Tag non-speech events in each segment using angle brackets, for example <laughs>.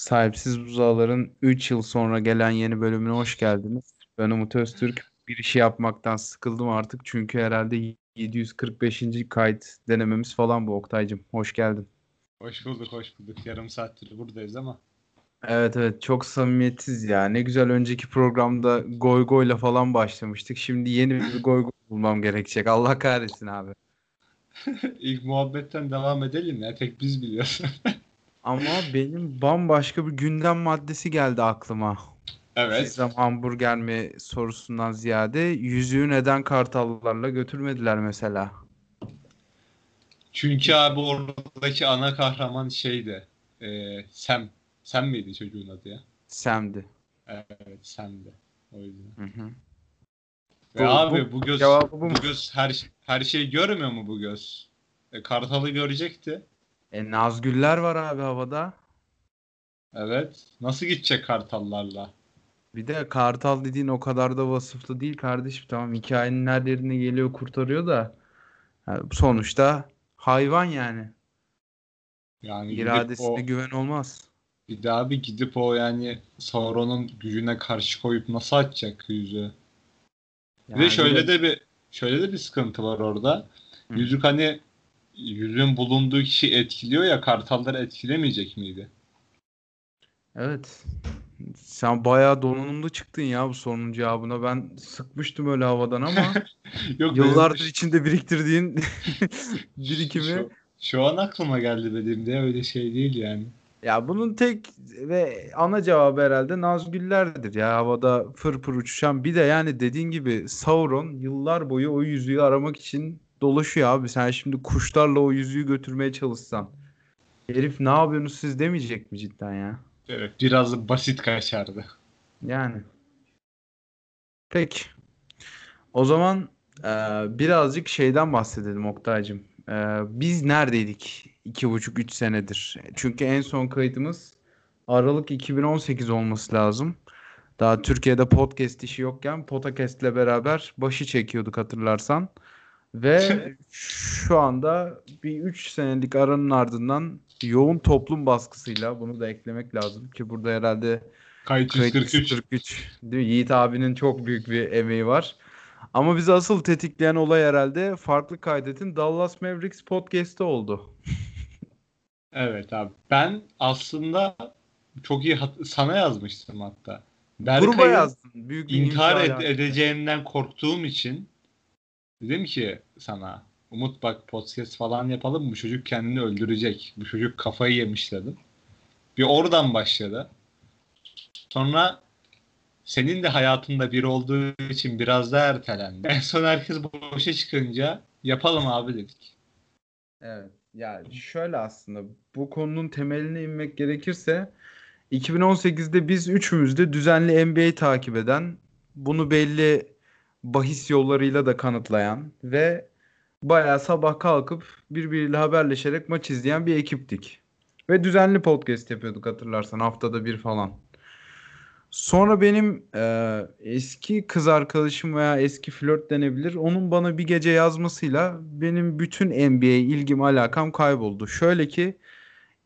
Sahipsiz Buzağlar'ın 3 yıl sonra gelen yeni bölümüne hoş geldiniz. Ben Umut Öztürk. Bir işi yapmaktan sıkıldım artık çünkü herhalde 745. kayıt denememiz falan bu Oktay'cım. Hoş geldin. Hoş bulduk, hoş bulduk. Yarım saattir buradayız ama. Evet evet çok samimiyetsiz ya. Ne güzel önceki programda goy goyla falan başlamıştık. Şimdi yeni bir goy goy bulmam gerekecek. Allah kahretsin abi. <laughs> İlk muhabbetten devam edelim ya. Tek biz biliyoruz. <laughs> Ama benim bambaşka bir gündem maddesi geldi aklıma. evet. Pizzam hamburger mi sorusundan ziyade yüzüğü neden kartallarla götürmediler mesela? Çünkü abi oradaki ana kahraman şeydi. E, Sam. Sam miydi çocuğun adı ya? Sam'di. Evet, Sam'di. O yüzden. Hı hı. Ve Bu- abi bu- göz bu bu göz her her şeyi görmüyor mu bu göz? E, Kartal'ı görecekti. E, Nazgüller var abi havada. Evet. Nasıl gidecek Kartallarla? Bir de kartal dediğin o kadar da vasıflı değil kardeşim. Tamam hikayenin her yerine geliyor kurtarıyor da ha, sonuçta hayvan yani. Yani İradesine o, güven olmaz. bir daha bir gidip o yani Sauron'un gücüne karşı koyup nasıl açacak yüzü? Bir Yani de şöyle de bir şöyle de bir sıkıntı var orada. Hı. Yüzük hani yüzüğün bulunduğu kişi etkiliyor ya kartalları etkilemeyecek miydi? Evet. Sen bayağı donanımlı çıktın ya bu sorunun cevabına. Ben sıkmıştım öyle havadan ama <laughs> Yok yıllardır benim içinde biriktirdiğin <laughs> <laughs> birikimi. şu, şu an aklıma geldi benim de öyle şey değil yani. Ya bunun tek ve ana cevabı herhalde Nazgüller'dir ya havada fır fır uçuşan. Bir de yani dediğin gibi Sauron yıllar boyu o yüzüğü aramak için dolaşıyor abi. Sen şimdi kuşlarla o yüzüğü götürmeye çalışsan. Herif ne yapıyorsunuz siz demeyecek mi cidden ya? Evet, biraz da basit kaçardı. Yani. Peki. O zaman e, birazcık şeyden bahsedelim Oktay'cığım. E, biz neredeydik iki buçuk üç senedir? Çünkü en son kaydımız Aralık 2018 olması lazım. Daha Türkiye'de podcast işi yokken Podcast ile beraber başı çekiyorduk hatırlarsan. Ve <laughs> şu değil bir 3 senelik aranın ardından yoğun toplum baskısıyla bunu da eklemek lazım ki burada herhalde Kayıt Kayıt 143. 143. Değil mi? Yiğit abinin çok büyük bir emeği var. Ama bizi asıl tetikleyen olay herhalde farklı kaydetin Dallas Mavericks podcast'ı oldu. <laughs> Evet abi. Ben aslında çok iyi hat- sana yazmıştım hatta. Gruba Berkay'ın yazdın. Büyük bir intihar ed- edeceğinden korktuğum için dedim ki sana Umut bak podcast falan yapalım bu çocuk kendini öldürecek. Bu çocuk kafayı yemiş dedim. Bir oradan başladı. Sonra senin de hayatında biri olduğu için biraz daha ertelendi. En son herkes boşa çıkınca yapalım abi dedik. Evet. Yani şöyle aslında bu konunun temeline inmek gerekirse 2018'de biz üçümüz de düzenli NBA takip eden, bunu belli bahis yollarıyla da kanıtlayan ve bayağı sabah kalkıp birbiriyle haberleşerek maç izleyen bir ekiptik. Ve düzenli podcast yapıyorduk hatırlarsan haftada bir falan. Sonra benim e, eski kız arkadaşım veya eski flört denebilir. Onun bana bir gece yazmasıyla benim bütün NBA ilgim alakam kayboldu. Şöyle ki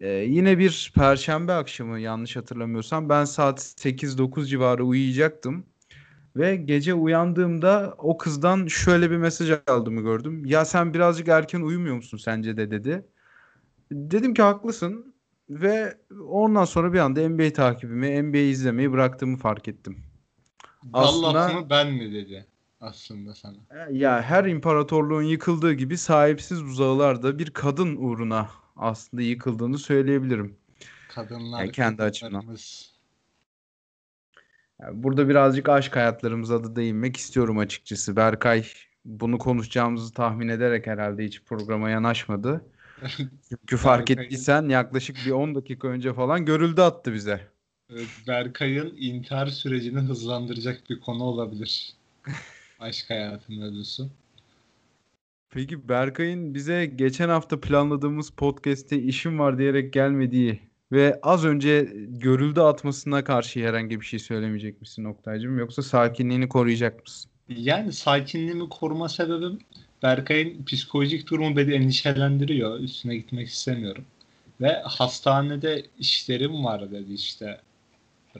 e, yine bir perşembe akşamı yanlış hatırlamıyorsam ben saat 8-9 civarı uyuyacaktım. Ve gece uyandığımda o kızdan şöyle bir mesaj aldığımı gördüm. Ya sen birazcık erken uyumuyor musun sence de dedi. Dedim ki haklısın. Ve ondan sonra bir anda NBA takibimi, NBA izlemeyi bıraktığımı fark ettim. Aslında- mı ben mi dedi aslında sana. Ya her imparatorluğun yıkıldığı gibi sahipsiz buzağılar da bir kadın uğruna aslında yıkıldığını söyleyebilirim. Kadınlar Yani kendi açımdan. kadınlarımız. Burada birazcık aşk hayatlarımıza da değinmek istiyorum açıkçası. Berkay bunu konuşacağımızı tahmin ederek herhalde hiç programa yanaşmadı. <laughs> Çünkü fark ettiysen yaklaşık bir 10 dakika önce falan görüldü attı bize. Evet, Berkay'ın intihar sürecini hızlandıracak bir konu olabilir. Aşk hayatı mevzusu. Peki Berkay'ın bize geçen hafta planladığımız podcast'te işim var diyerek gelmediği ve az önce görüldü atmasına karşı herhangi bir şey söylemeyecek misin Oktay'cığım yoksa sakinliğini koruyacak mısın? Yani sakinliğimi koruma sebebim Berkay'ın psikolojik durumu beni endişelendiriyor. Üstüne gitmek istemiyorum. Ve hastanede işlerim var dedi işte.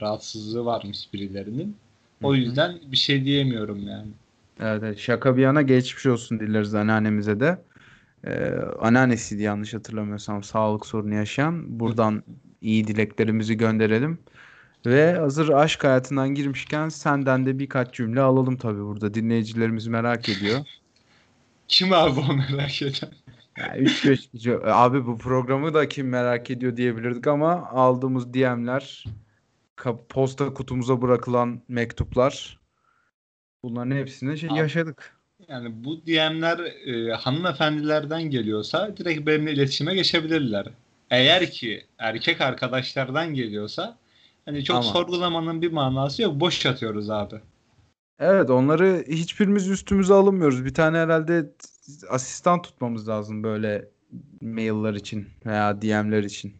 Rahatsızlığı varmış birilerinin. O Hı hı. yüzden bir şey diyemiyorum yani. Evet, evet. Şaka bir yana geçmiş olsun dileriz anneannemize de. Ee, anneannesiydi yanlış hatırlamıyorsam sağlık sorunu yaşayan. Buradan iyi dileklerimizi gönderelim. Ve hazır aşk hayatından girmişken senden de birkaç cümle alalım tabii burada. Dinleyicilerimiz merak ediyor. <laughs> Kim abi o merak eden? Yani üç beş abi bu programı da kim merak ediyor diyebilirdik ama aldığımız DM'ler, posta kutumuza bırakılan mektuplar bunların hepsini şey yaşadık. Yani bu DM'ler e, hanımefendilerden geliyorsa direkt benimle iletişime geçebilirler. Eğer ki erkek arkadaşlardan geliyorsa hani çok Ama- sorgulamanın bir manası yok. Boş atıyoruz abi. Evet onları hiçbirimiz üstümüze alınmıyoruz. Bir tane herhalde asistan tutmamız lazım böyle mailler için veya DM'ler için.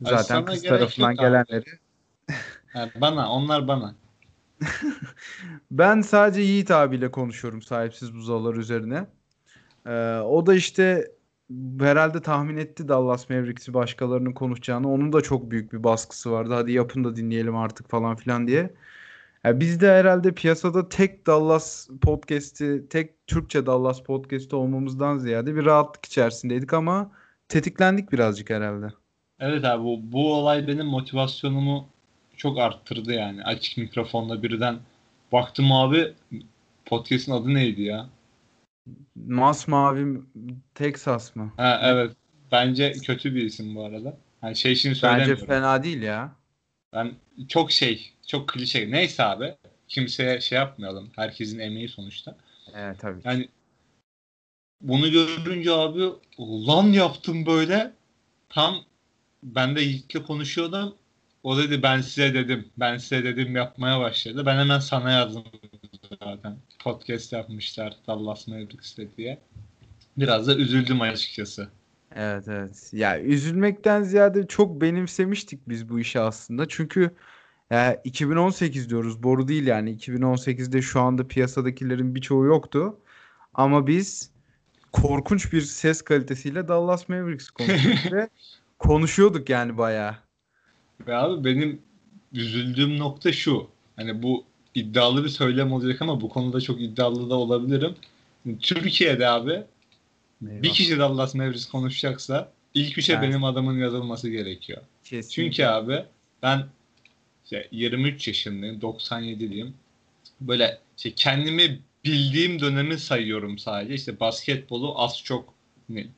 Zaten Asistana kız tarafından gelenleri. <laughs> Yani bana, onlar bana. <laughs> Ben sadece Yiğit abiyle konuşuyorum sahipsiz buzağılar üzerine. Ee, o da işte herhalde tahmin etti Dallas Mavericks'i başkalarının konuşacağını. Onun da çok büyük bir baskısı vardı. Hadi yapın da dinleyelim artık falan filan diye. Ya biz de herhalde piyasada tek Dallas podcast'i, tek Türkçe Dallas podcast'i olmamızdan ziyade bir rahatlık içerisindeydik ama tetiklendik birazcık herhalde. Evet abi bu, bu olay benim motivasyonumu çok arttırdı yani. Açık mikrofonla birden baktım abi podcast'in adı neydi ya? Masmavi Texas mı? Ha evet. Bence kötü bir isim bu arada. Hani şey Bence söylemiyorum. fena değil ya. Ben çok şey, çok klişe. Neyse abi. Kimseye şey yapmayalım. Herkesin emeği sonuçta. Evet tabii. Yani bunu görünce abi lan yaptım böyle. Tam ben de Yiğit'le konuşuyordum. O dedi ben size dedim. Ben size dedim yapmaya başladı. Ben hemen sana yazdım zaten. Podcast yapmışlar Dallas Mavericks'te diye. Biraz da üzüldüm açıkçası. Evet evet. Ya üzülmekten ziyade çok benimsemiştik biz bu işi aslında. Çünkü ya 2018 diyoruz. Boru değil yani. 2018'de şu anda piyasadakilerin birçoğu yoktu. Ama biz korkunç bir ses kalitesiyle Dallas Mavericks konuşuyorduk <laughs> ve konuşuyorduk yani bayağı. Ve abi benim üzüldüğüm nokta şu. Hani bu iddialı bir söylem olacak ama bu konuda çok iddialı da olabilirim. Türkiye'de abi bir Eyvah. kişi Dallas Mavericks konuşacaksa ilk üçe Evet. benim adamın yazılması gerekiyor. Kesinlikle. Çünkü abi ben işte 23 yaşındayım, 97'liyim. Böyle işte kendimi bildiğim dönemi sayıyorum sadece. İşte basketbolu az çok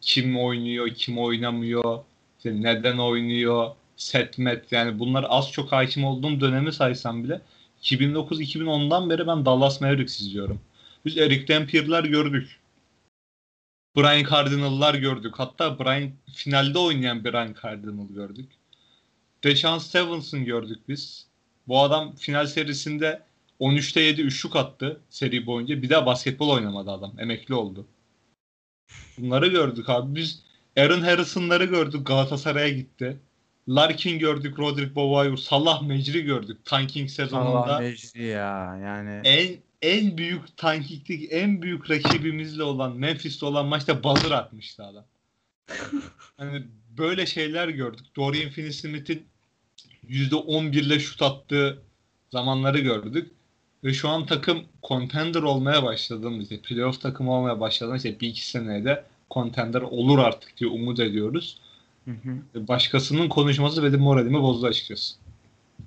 kim oynuyor, kim oynamıyor, işte neden oynuyor, setmet yani bunlar az çok hakim olduğum dönemi saysam bile 2009-2010'dan beri ben Dallas Mavericks izliyorum. Biz Eric Dampier'lar gördük. Brian Cardinal'lar gördük. Hatta Brian finalde oynayan Brian Cardinal gördük. Deshaun Stevenson gördük biz. Bu adam final serisinde 13'te 7 üçlük attı seri boyunca. Bir daha basketbol oynamadı adam. Emekli oldu. Bunları gördük abi. Biz Aaron Harrison'ları gördük. Galatasaray'a gitti. Larkin gördük. Roderick Boboy, Salah Mecri gördük. Tanking sezonunda Allah mecri ya yani. en en büyük tankiklik, en büyük rakibimizle olan Memphis'te olan maçta buzzer atmıştı adam. <laughs> Hani böyle şeyler gördük. Dorian Finney-Smith'in %11 ile şut attığı zamanları gördük. Ve şu an takım contender olmaya başladığımız, işte playoff takımı olmaya başladığımız işte bir iki seneye de contender olur artık diye umut ediyoruz. Hı hı. Başkasının konuşması benim moralimi bozdu açıkçası.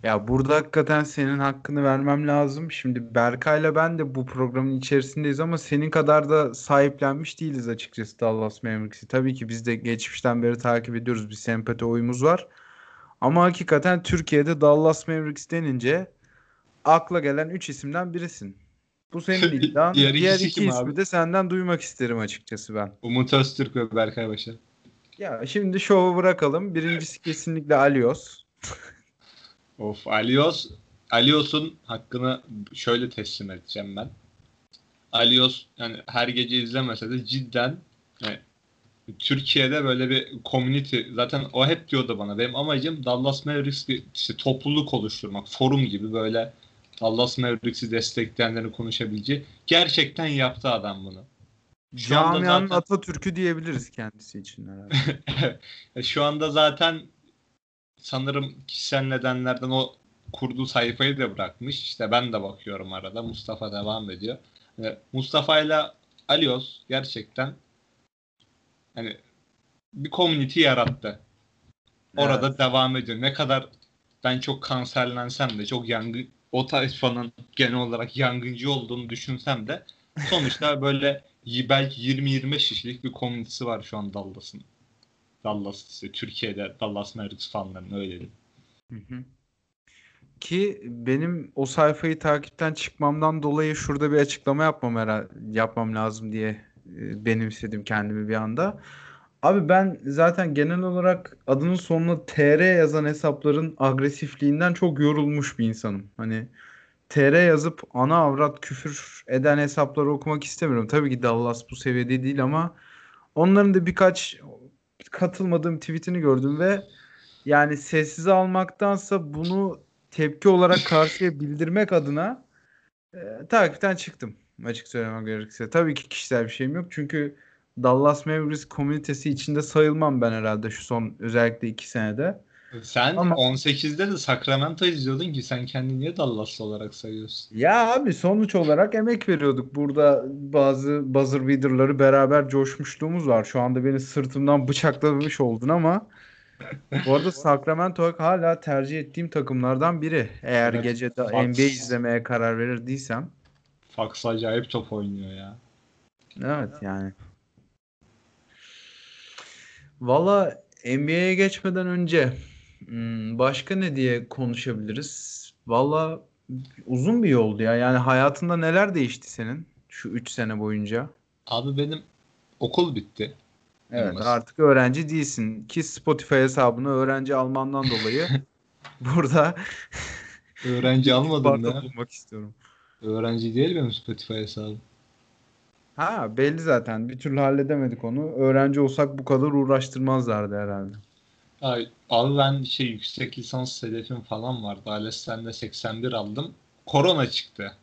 Ya burada hakikaten senin hakkını vermem lazım. Şimdi Berkay'la ben de bu programın içerisindeyiz ama senin kadar da sahiplenmiş değiliz açıkçası Dallas Mavericks'i. Tabii ki biz de geçmişten beri takip ediyoruz. Bir sempati oyumuz var. Ama hakikaten Türkiye'de Dallas Mavericks denince akla gelen 3 isimden birisin. Bu senin <laughs> iddian. Diğer Diğer iki ismi abi? de senden duymak isterim açıkçası ben. Umut Öztürk ve Berkay Başar. Ya şimdi şovu bırakalım. Birincisi kesinlikle Alios. Of Alios Alios'un hakkını şöyle teslim edeceğim ben. Alios yani her gece izlemese de cidden yani Türkiye'de böyle bir community zaten o hep diyordu bana benim amacım Dallas Mavericks bir işte topluluk oluşturmak forum gibi böyle Dallas Mavericks'i destekleyenlerin konuşabileceği gerçekten yaptı adam bunu. Camianın zaten- Atatürk'ü diyebiliriz kendisi için herhalde. <laughs> Şu anda zaten sanırım kişisel nedenlerden o kurduğu sayfayı da bırakmış. İşte ben de bakıyorum arada. Mustafa devam ediyor. Mustafa ile Alios gerçekten hani bir community yarattı. Orada Evet. devam ediyor. Ne kadar ben çok kanserlensem de çok yangın o tayfanın genel olarak yangıncı olduğunu düşünsem de sonuçta böyle belki 20-25 kişilik bir komünitesi var şu an Dallas'ın. Dallas işte Türkiye'de Dallas Mavericks fanlarının öyle diyeyim. Ki benim o sayfayı takipten çıkmamdan dolayı şurada bir açıklama yapmam herhalde, yapmam lazım diye e, benimsedim kendimi bir anda. Abi ben zaten genel olarak adının sonuna TR yazan hesapların agresifliğinden çok yorulmuş bir insanım. Hani TR yazıp ana avrat küfür eden hesapları okumak istemiyorum. Tabii ki Dallas bu seviyede değil ama onların da birkaç katılmadığım tweetini gördüm ve yani sessize almaktansa bunu tepki olarak karşıya bildirmek adına e, takipten çıktım. Açık söylemek gerekirse. Tabii ki kişisel bir şeyim yok. Çünkü Dallas Mavericks komünitesi içinde sayılmam ben herhalde şu son özellikle iki senede. Sen Ama- 18'de de Sacramento izliyordun ki sen kendini niye Dallas'lı olarak sayıyorsun? Ya abi sonuç olarak emek veriyorduk. Burada bazı buzzer beater'ları beraber coşmuşluğumuz var. Şu anda beni sırtımdan bıçaklamış oldun ama bu arada <laughs> Sacramento hala tercih ettiğim takımlardan biri. Eğer Evet, gece Fox. NBA izlemeye karar verirdiysem. Fox acayip top oynuyor ya. Evet yani. Valla NBA'ye geçmeden önce hmm, başka ne diye konuşabiliriz? Valla uzun bir yoldu ya. Yani hayatında neler değişti senin şu 3 sene boyunca? Abi benim okul bitti. Evet Yılmaz. artık öğrenci değilsin ki Spotify hesabını öğrenci almandan dolayı <laughs> burada Öğrenci almadım barda ya. bulunmak istiyorum. Öğrenci değil benim Spotify hesabım. Ha belli zaten bir türlü halledemedik onu. Öğrenci olsak bu kadar uğraştırmazlardı herhalde. Ay, abi ben şey yüksek lisans hedefim falan vardı. ALES'ten de 81 aldım. Korona çıktı.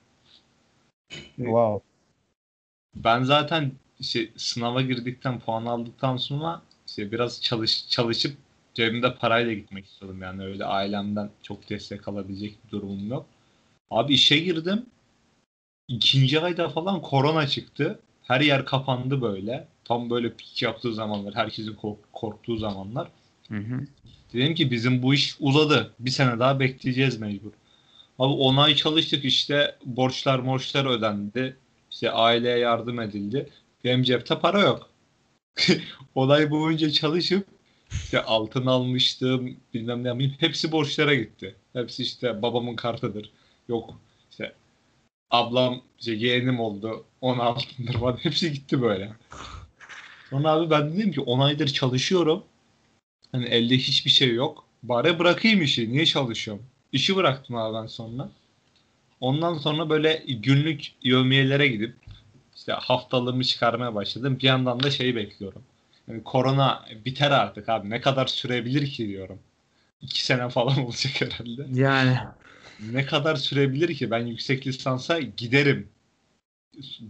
Wow. Ben zaten işte sınava girdikten puan aldıktan sonra işte biraz çalış çalışıp cebimde parayla gitmek istiyordum. Yani öyle ailemden çok destek alabilecek bir durumum yok. Abi işe girdim. İkinci ayda falan korona çıktı. Her yer kapandı böyle. Tam böyle pik yaptığı zamanlar. Herkesin kork- korktuğu zamanlar. Hı hı. Dedim ki bizim bu iş uzadı. Bir sene daha bekleyeceğiz mecbur. Abi 10 ay çalıştık işte borçlar borçlar ödendi. İşte aileye yardım edildi. Benim cepte para yok. <laughs> Olay boyunca çalışıp işte altın almıştım bilmem ne yapayım. Hepsi borçlara gitti. Hepsi işte babamın kartıdır. Yok işte ablam işte yeğenim oldu. Ona altındır falan. <laughs> Hepsi gitti böyle. Sonra abi ben dedim ki 10 aydır çalışıyorum. Hani elde hiçbir şey yok. Bari bırakayım işi. Niye çalışıyorum? İşi bıraktım abi ben sonra. Ondan sonra böyle günlük yevmiyelere gidip işte haftalığımı çıkarmaya başladım. Bir yandan da şeyi bekliyorum. Yani korona biter artık abi. Ne kadar sürebilir ki diyorum. İki sene falan <laughs> olacak herhalde. Yani Ne kadar sürebilir ki? Ben yüksek lisansa giderim.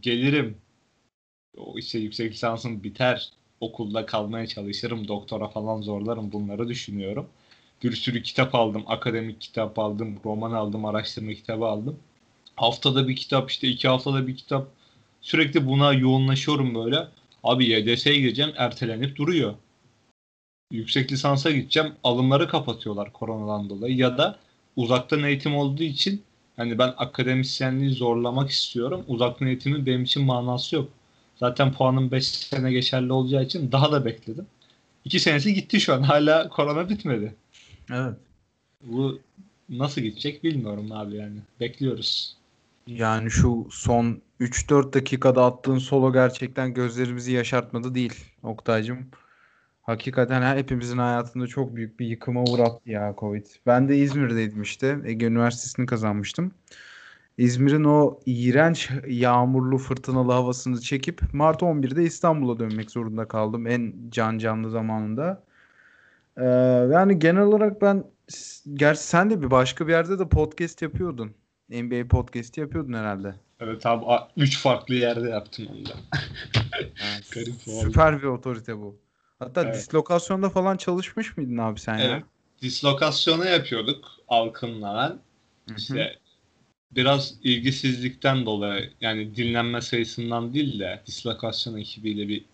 Gelirim. O işte yüksek lisansım biter. Okulda kalmaya çalışırım. Doktora falan zorlarım. Bunları düşünüyorum. Bir sürü kitap aldım. Akademik kitap aldım. Roman aldım. Araştırma kitabı aldım. Haftada bir kitap işte iki haftada bir kitap. Sürekli buna yoğunlaşıyorum böyle. Abi YDS'ye gireceğim. Ertelenip duruyor. Yüksek lisansa gideceğim. Alımları kapatıyorlar koronadan dolayı. Ya da uzaktan eğitim olduğu için hani ben akademisyenliği zorlamak istiyorum. Uzaktan eğitimin benim için manası yok. Zaten puanım 5 sene geçerli olacağı için daha da bekledim. 2 senesi gitti şu an. Hala korona bitmedi. evet. Bu nasıl gidecek bilmiyorum abi yani. Bekliyoruz. Yani şu son 3-4 dakikada attığın solo gerçekten gözlerimizi yaşartmadı değil Oktay'cım. Hakikaten her- hepimizin hayatında çok büyük bir yıkıma uğrattı ya Covid. Ben de İzmir'deydim işte. Ege Üniversitesi'ni kazanmıştım. İzmir'in o iğrenç yağmurlu fırtınalı havasını çekip Mart 11'de İstanbul'a dönmek zorunda kaldım en can canlı zamanında. Ee, yani genel olarak ben gerçi sen de bir başka bir yerde de podcast yapıyordun. NBA podcast yapıyordun herhalde. Evet abi 3 farklı yerde yaptım onu da. Yani <laughs> süper bir otorite bu. Hatta Evet. dislokasyonda falan çalışmış mıydın abi sen Evet. ya? Dislokasyonu yapıyorduk Alkın'la ben. Hı hı. Biraz ilgisizlikten dolayı yani dinlenme sayısından değil de dislokasyon ekibiyle bir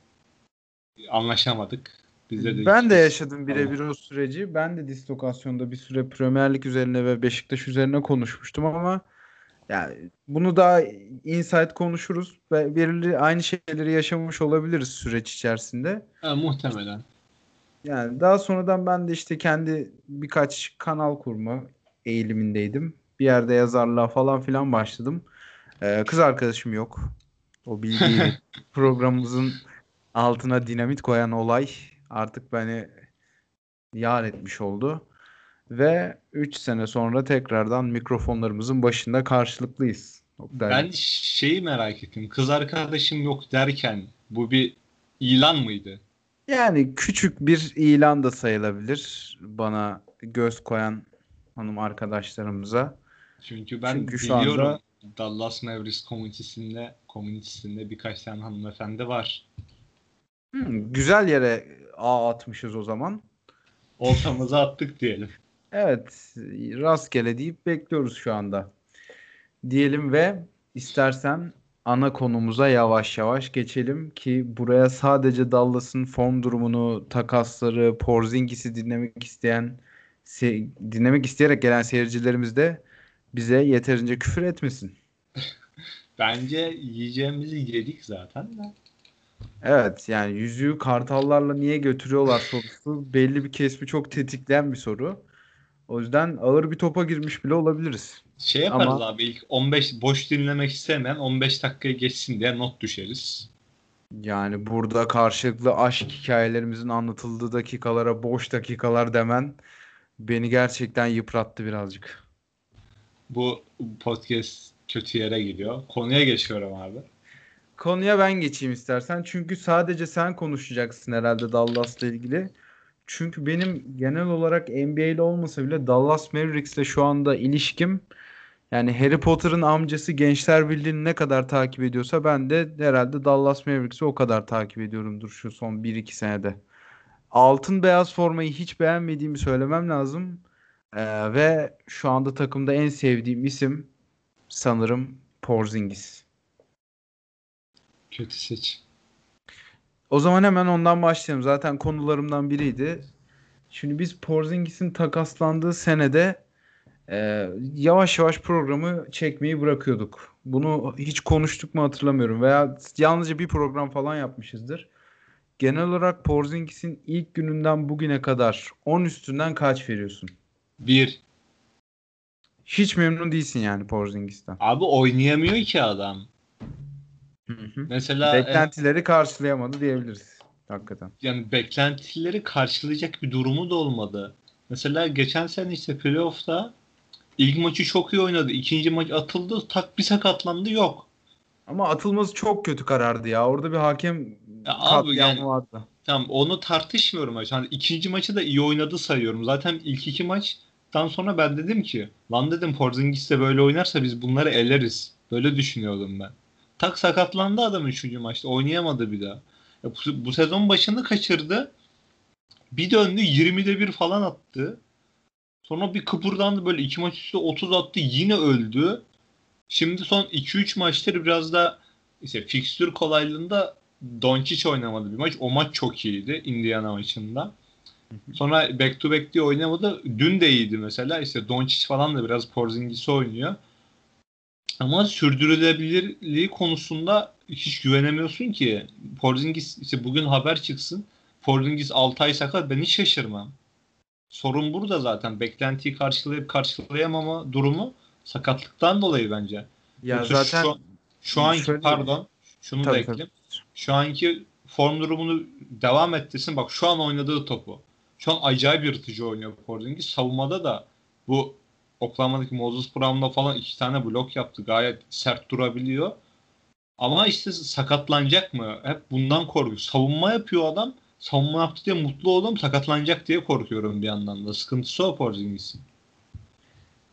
anlaşamadık. Bize de Ben de yaşadım birebir o süreci. Ben de dislokasyonda bir süre Premier Lig üzerine ve Beşiktaş üzerine konuşmuştum ama yani bunu daha insight konuşuruz ve belirli aynı şeyleri yaşamış olabiliriz süreç içerisinde. Ha, muhtemelen. Yani daha sonradan ben de işte kendi birkaç kanal kurma eğilimindeydim. Bir yerde yazarlığa falan filan başladım. Ee, kız arkadaşım yok. O bildiği <laughs> programımızın altına dinamit koyan olay artık beni yar etmiş oldu. Ve 3 sene sonra tekrardan mikrofonlarımızın başında karşılıklıyız. Oktay. Ben şeyi merak ettim. Kız arkadaşım yok derken bu bir ilan mıydı? Yani küçük bir ilan da sayılabilir bana göz koyan hanım arkadaşlarımıza. Çünkü ben Çünkü şu biliyorum anda- Dallas Mavericks komünitesinde komünitesinde birkaç tane hanımefendi var. Hmm, güzel yere ağ atmışız o zaman. Oltamızı attık diyelim. Evet, rastgele deyip bekliyoruz şu anda. Diyelim ve istersen ana konumuza yavaş yavaş geçelim ki buraya sadece Dallas'ın form durumunu, takasları, Porzingis'i dinlemek isteyen, dinlemek isteyerek gelen seyircilerimiz de bize yeterince küfür etmesin. <laughs> Bence yiyeceğimizi yedik zaten de. Evet yani yüzüğü kartallarla niye götürüyorlar sorusu belli bir kesimi çok tetikleyen bir soru. O yüzden ağır bir topa girmiş bile olabiliriz. Şey yaparız Ama- abi ilk 15 boş dinlemek istemeyen 15 dakikaya geçsin diye not düşeriz. Yani burada karşılıklı aşk hikayelerimizin anlatıldığı dakikalara boş dakikalar demen beni gerçekten yıprattı birazcık. Bu podcast kötü yere gidiyor. Konuya geçiyorum abi. Konuya ben geçeyim istersen. Çünkü sadece sen konuşacaksın herhalde Dallas'la ilgili. Çünkü benim genel olarak NBA'li olmasa bile Dallas Mavericks'le şu anda ilişkim yani Harry Potter'ın amcası Gençler Birliği'ni ne kadar takip ediyorsa ben de herhalde Dallas Mavericks'i o kadar takip ediyorumdur şu son 1-2 senede. Altın beyaz formayı hiç beğenmediğimi söylemem lazım. Ee, ve şu anda takımda en sevdiğim isim sanırım Porzingis. Kötü seç. O zaman hemen ondan başlayalım. Zaten konularımdan biriydi. Şimdi biz Porzingis'in takaslandığı senede e, yavaş yavaş programı çekmeyi bırakıyorduk. Bunu hiç konuştuk mu hatırlamıyorum veya yalnızca bir program falan yapmışızdır. Genel olarak Porzingis'in ilk gününden bugüne kadar 10 üstünden kaç veriyorsun? Bir. Hiç memnun değilsin yani Porzingis'ten. Abi oynayamıyor ki adam. Hı hı. Mesela en- Beklentileri karşılayamadı diyebiliriz. Hakikaten. yani beklentileri karşılayacak bir durumu da olmadı. Mesela geçen sene işte playoff'ta ilk maçı çok iyi oynadı. İkinci maç atıldı. Tak bir sakatlandı yok. Ama atılması çok kötü karardı ya. Orada bir hakem Ya abi yani- vardı. Tamam onu tartışmıyorum. Yani ikinci maçı da iyi oynadı sayıyorum. Zaten ilk iki maçtan sonra ben dedim ki lan dedim Porzingis de böyle oynarsa biz bunları eleriz. Böyle düşünüyordum ben. Tak sakatlandı adam üçüncü maçta. Oynayamadı bir daha. Ya bu, bu sezon başında kaçırdı. Bir döndü 20'de bir falan attı. Sonra bir kıpırdandı böyle iki maç üstü 30 attı yine öldü. Şimdi son 2-3 maçtır biraz da işte fikstür kolaylığında Doncic oynamadı bir maç. O maç çok iyiydi Indiana maçında. Sonra back to back diye oynamadı. Dün de iyiydi mesela. İşte Doncic falan da biraz Porzingis'i oynuyor. Ama sürdürülebilirliği konusunda hiç güvenemiyorsun ki. Porzingis işte bugün haber çıksın. Porzingis 6 ay sakat ben hiç şaşırmam. Sorun burada zaten. Beklentiyi karşılayıp karşılayamama durumu sakatlıktan dolayı bence. Ya Yoksa zaten şu, şu anki şöyle- pardon şunu da Tabii, ekleyeyim. Şu anki form durumunu devam ettirsin. Bak şu an oynadığı topu. Şu an acayip yırtıcı oynuyor Porzingis. Savunmada da bu Oklahoma'daki Moses Brown'da falan iki tane blok yaptı. Gayet sert durabiliyor. Ama işte sakatlanacak mı? Hep bundan korkuyor. Savunma yapıyor adam. Savunma yaptı diye mutlu oldum. Sakatlanacak diye korkuyorum bir yandan da. Sıkıntısı o Porzingis'in.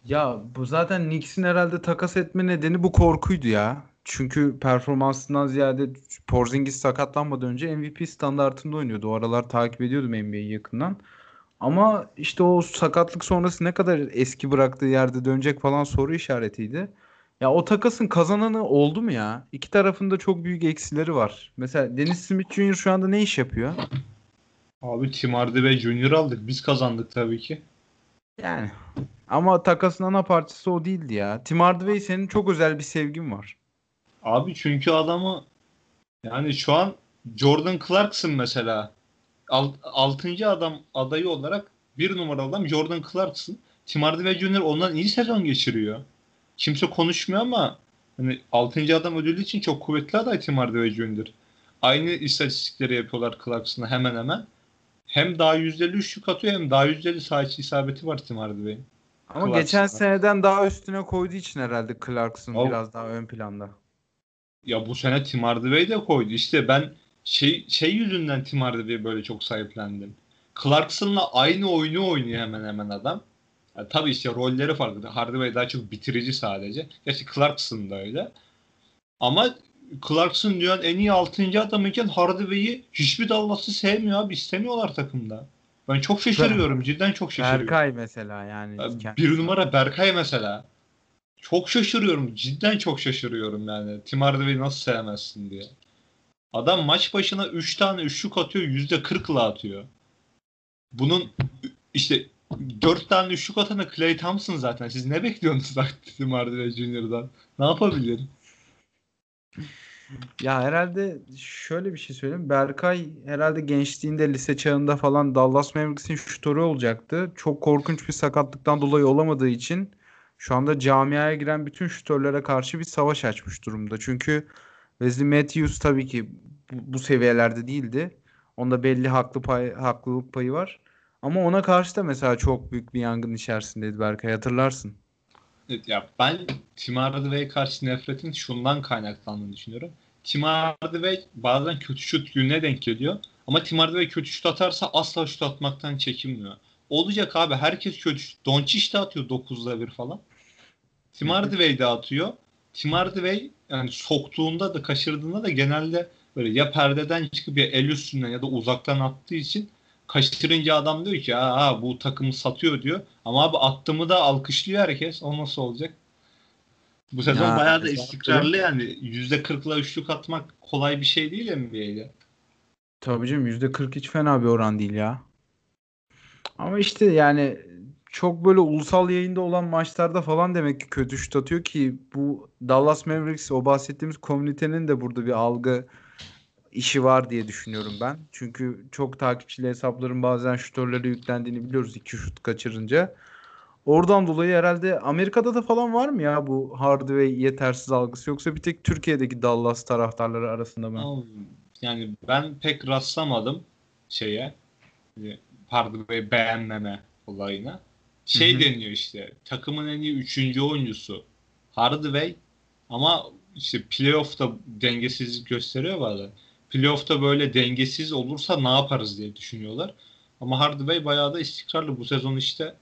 ya bu zaten Knicks'in herhalde takas etme nedeni bu korkuydu ya. Çünkü performansından ziyade Porzingis sakatlanmadan önce MVP standartında oynuyordu. O aralar takip ediyordum NBA'yi yakından. Ama işte o sakatlık sonrası ne kadar eski bıraktığı yerde dönecek falan soru işaretiydi. Ya o takasın kazananı oldu mu ya? İki tarafında çok büyük eksileri var. Mesela Dennis Smith Jr. şu anda ne iş yapıyor? Abi Tim Hardaway Junior aldık. Biz kazandık tabii ki. Yani ama takasın ana parçası o değildi ya. Tim Hardaway senin çok özel bir sevgin var. Abi çünkü adamı yani şu an Jordan Clarkson mesela alt, 6. adam adayı olarak bir numaralı adam Jordan Clarkson. Tim Hardaway Jr. ondan iyi sezon geçiriyor. Kimse konuşmuyor ama hani 6. adam ödülü için çok kuvvetli aday Tim Hardaway Jr. Aynı istatistikleri yapıyorlar Clarkson'a hemen hemen. Hem daha yüzdeli üçlük atıyor hem daha yüzdeli sağ içi isabeti var Tim Hardaway'in. Ama Clarkson. geçen seneden daha üstüne koyduğu için herhalde Clarkson Abi- biraz daha ön planda. Ya bu sene Tim Hardaway de koydu. İşte ben şey şey yüzünden Tim Hardaway'i böyle çok sahiplendim. Clarkson'la aynı oyunu oynuyor hemen hemen adam. Ya tabii işte rolleri farklı. Hardaway daha çok bitirici sadece. Gerçi Clarkson da öyle. Ama Clarkson dünyanın en iyi 6. adamıyken Hardaway'i hiçbir Dallas'ı sevmiyor abi. istemiyorlar takımda. Ben çok şaşırıyorum. Cidden çok şaşırıyorum. Berkay mesela yani. Bir numara Berkay mesela. Çok şaşırıyorum. Cidden çok şaşırıyorum yani. Tim Hardaway'i nasıl sevmezsin diye. Adam maç başına 3 tane üçlük atıyor. %40'la atıyor. Bunun işte 4 tane üçlük atanı Clay Thompson zaten. Siz ne bekliyorsunuz Tim Hardaway Jr.'dan? Ne yapabilir? Ya herhalde şöyle bir şey söyleyeyim. Berkay herhalde gençliğinde lise çağında falan Dallas Mavericks'in şutörü olacaktı. Çok korkunç bir sakatlıktan dolayı olamadığı için şu anda camiaya giren bütün şutörlere karşı bir savaş açmış durumda. Çünkü Wesley Matthews tabii ki bu, bu seviyelerde değildi. Onda belli haklı pay, haklılık payı var. Ama ona karşı da mesela çok büyük bir yangın içerisindeydi Berkay hatırlarsın. Evet, ya ben Tim Hardaway'e karşı nefretin şundan kaynaklandığını düşünüyorum. Tim Hardaway bazen kötü şut gününe denk geliyor. Ama Tim Hardaway kötü şut atarsa asla şut atmaktan çekinmiyor. Olacak abi herkes kötü. Doncic de atıyor 9'da bir falan. Tim Hardaway de atıyor. Tim Hardaway yani soktuğunda da kaçırdığında da genelde böyle ya perdeden çıkıp ya el üstünden ya da uzaktan attığı için kaçırınca adam diyor ki Aa, bu takımı satıyor diyor. Ama abi attığımı da alkışlıyor herkes. O nasıl olacak? Bu sezon Ya, bayağı da istikrarlı yani. %40'la üçlük atmak kolay bir şey değil NBA'de. Tabii canım %40 hiç fena bir oran değil ya. Ama işte yani çok böyle ulusal yayında olan maçlarda falan demek ki kötü şut atıyor ki bu Dallas Mavericks o bahsettiğimiz komünitenin de burada bir algı işi var diye düşünüyorum ben. Çünkü çok takipçili hesapların bazen şutörlere yüklendiğini biliyoruz iki şut kaçırınca. Oradan dolayı herhalde Amerika'da da falan var mı ya bu Hardaway yetersiz algısı yoksa bir tek Türkiye'deki Dallas taraftarları arasında mı? Yani ben pek rastlamadım şeye. Hardaway beğenmeme olayına. Şey Hı hı. deniyor işte takımın en iyi üçüncü oyuncusu Hardaway ama işte playoff'ta dengesizlik gösteriyor bazen. Playoff'ta böyle dengesiz olursa ne yaparız diye düşünüyorlar. Ama Hardaway bayağı da istikrarlı bu sezon işte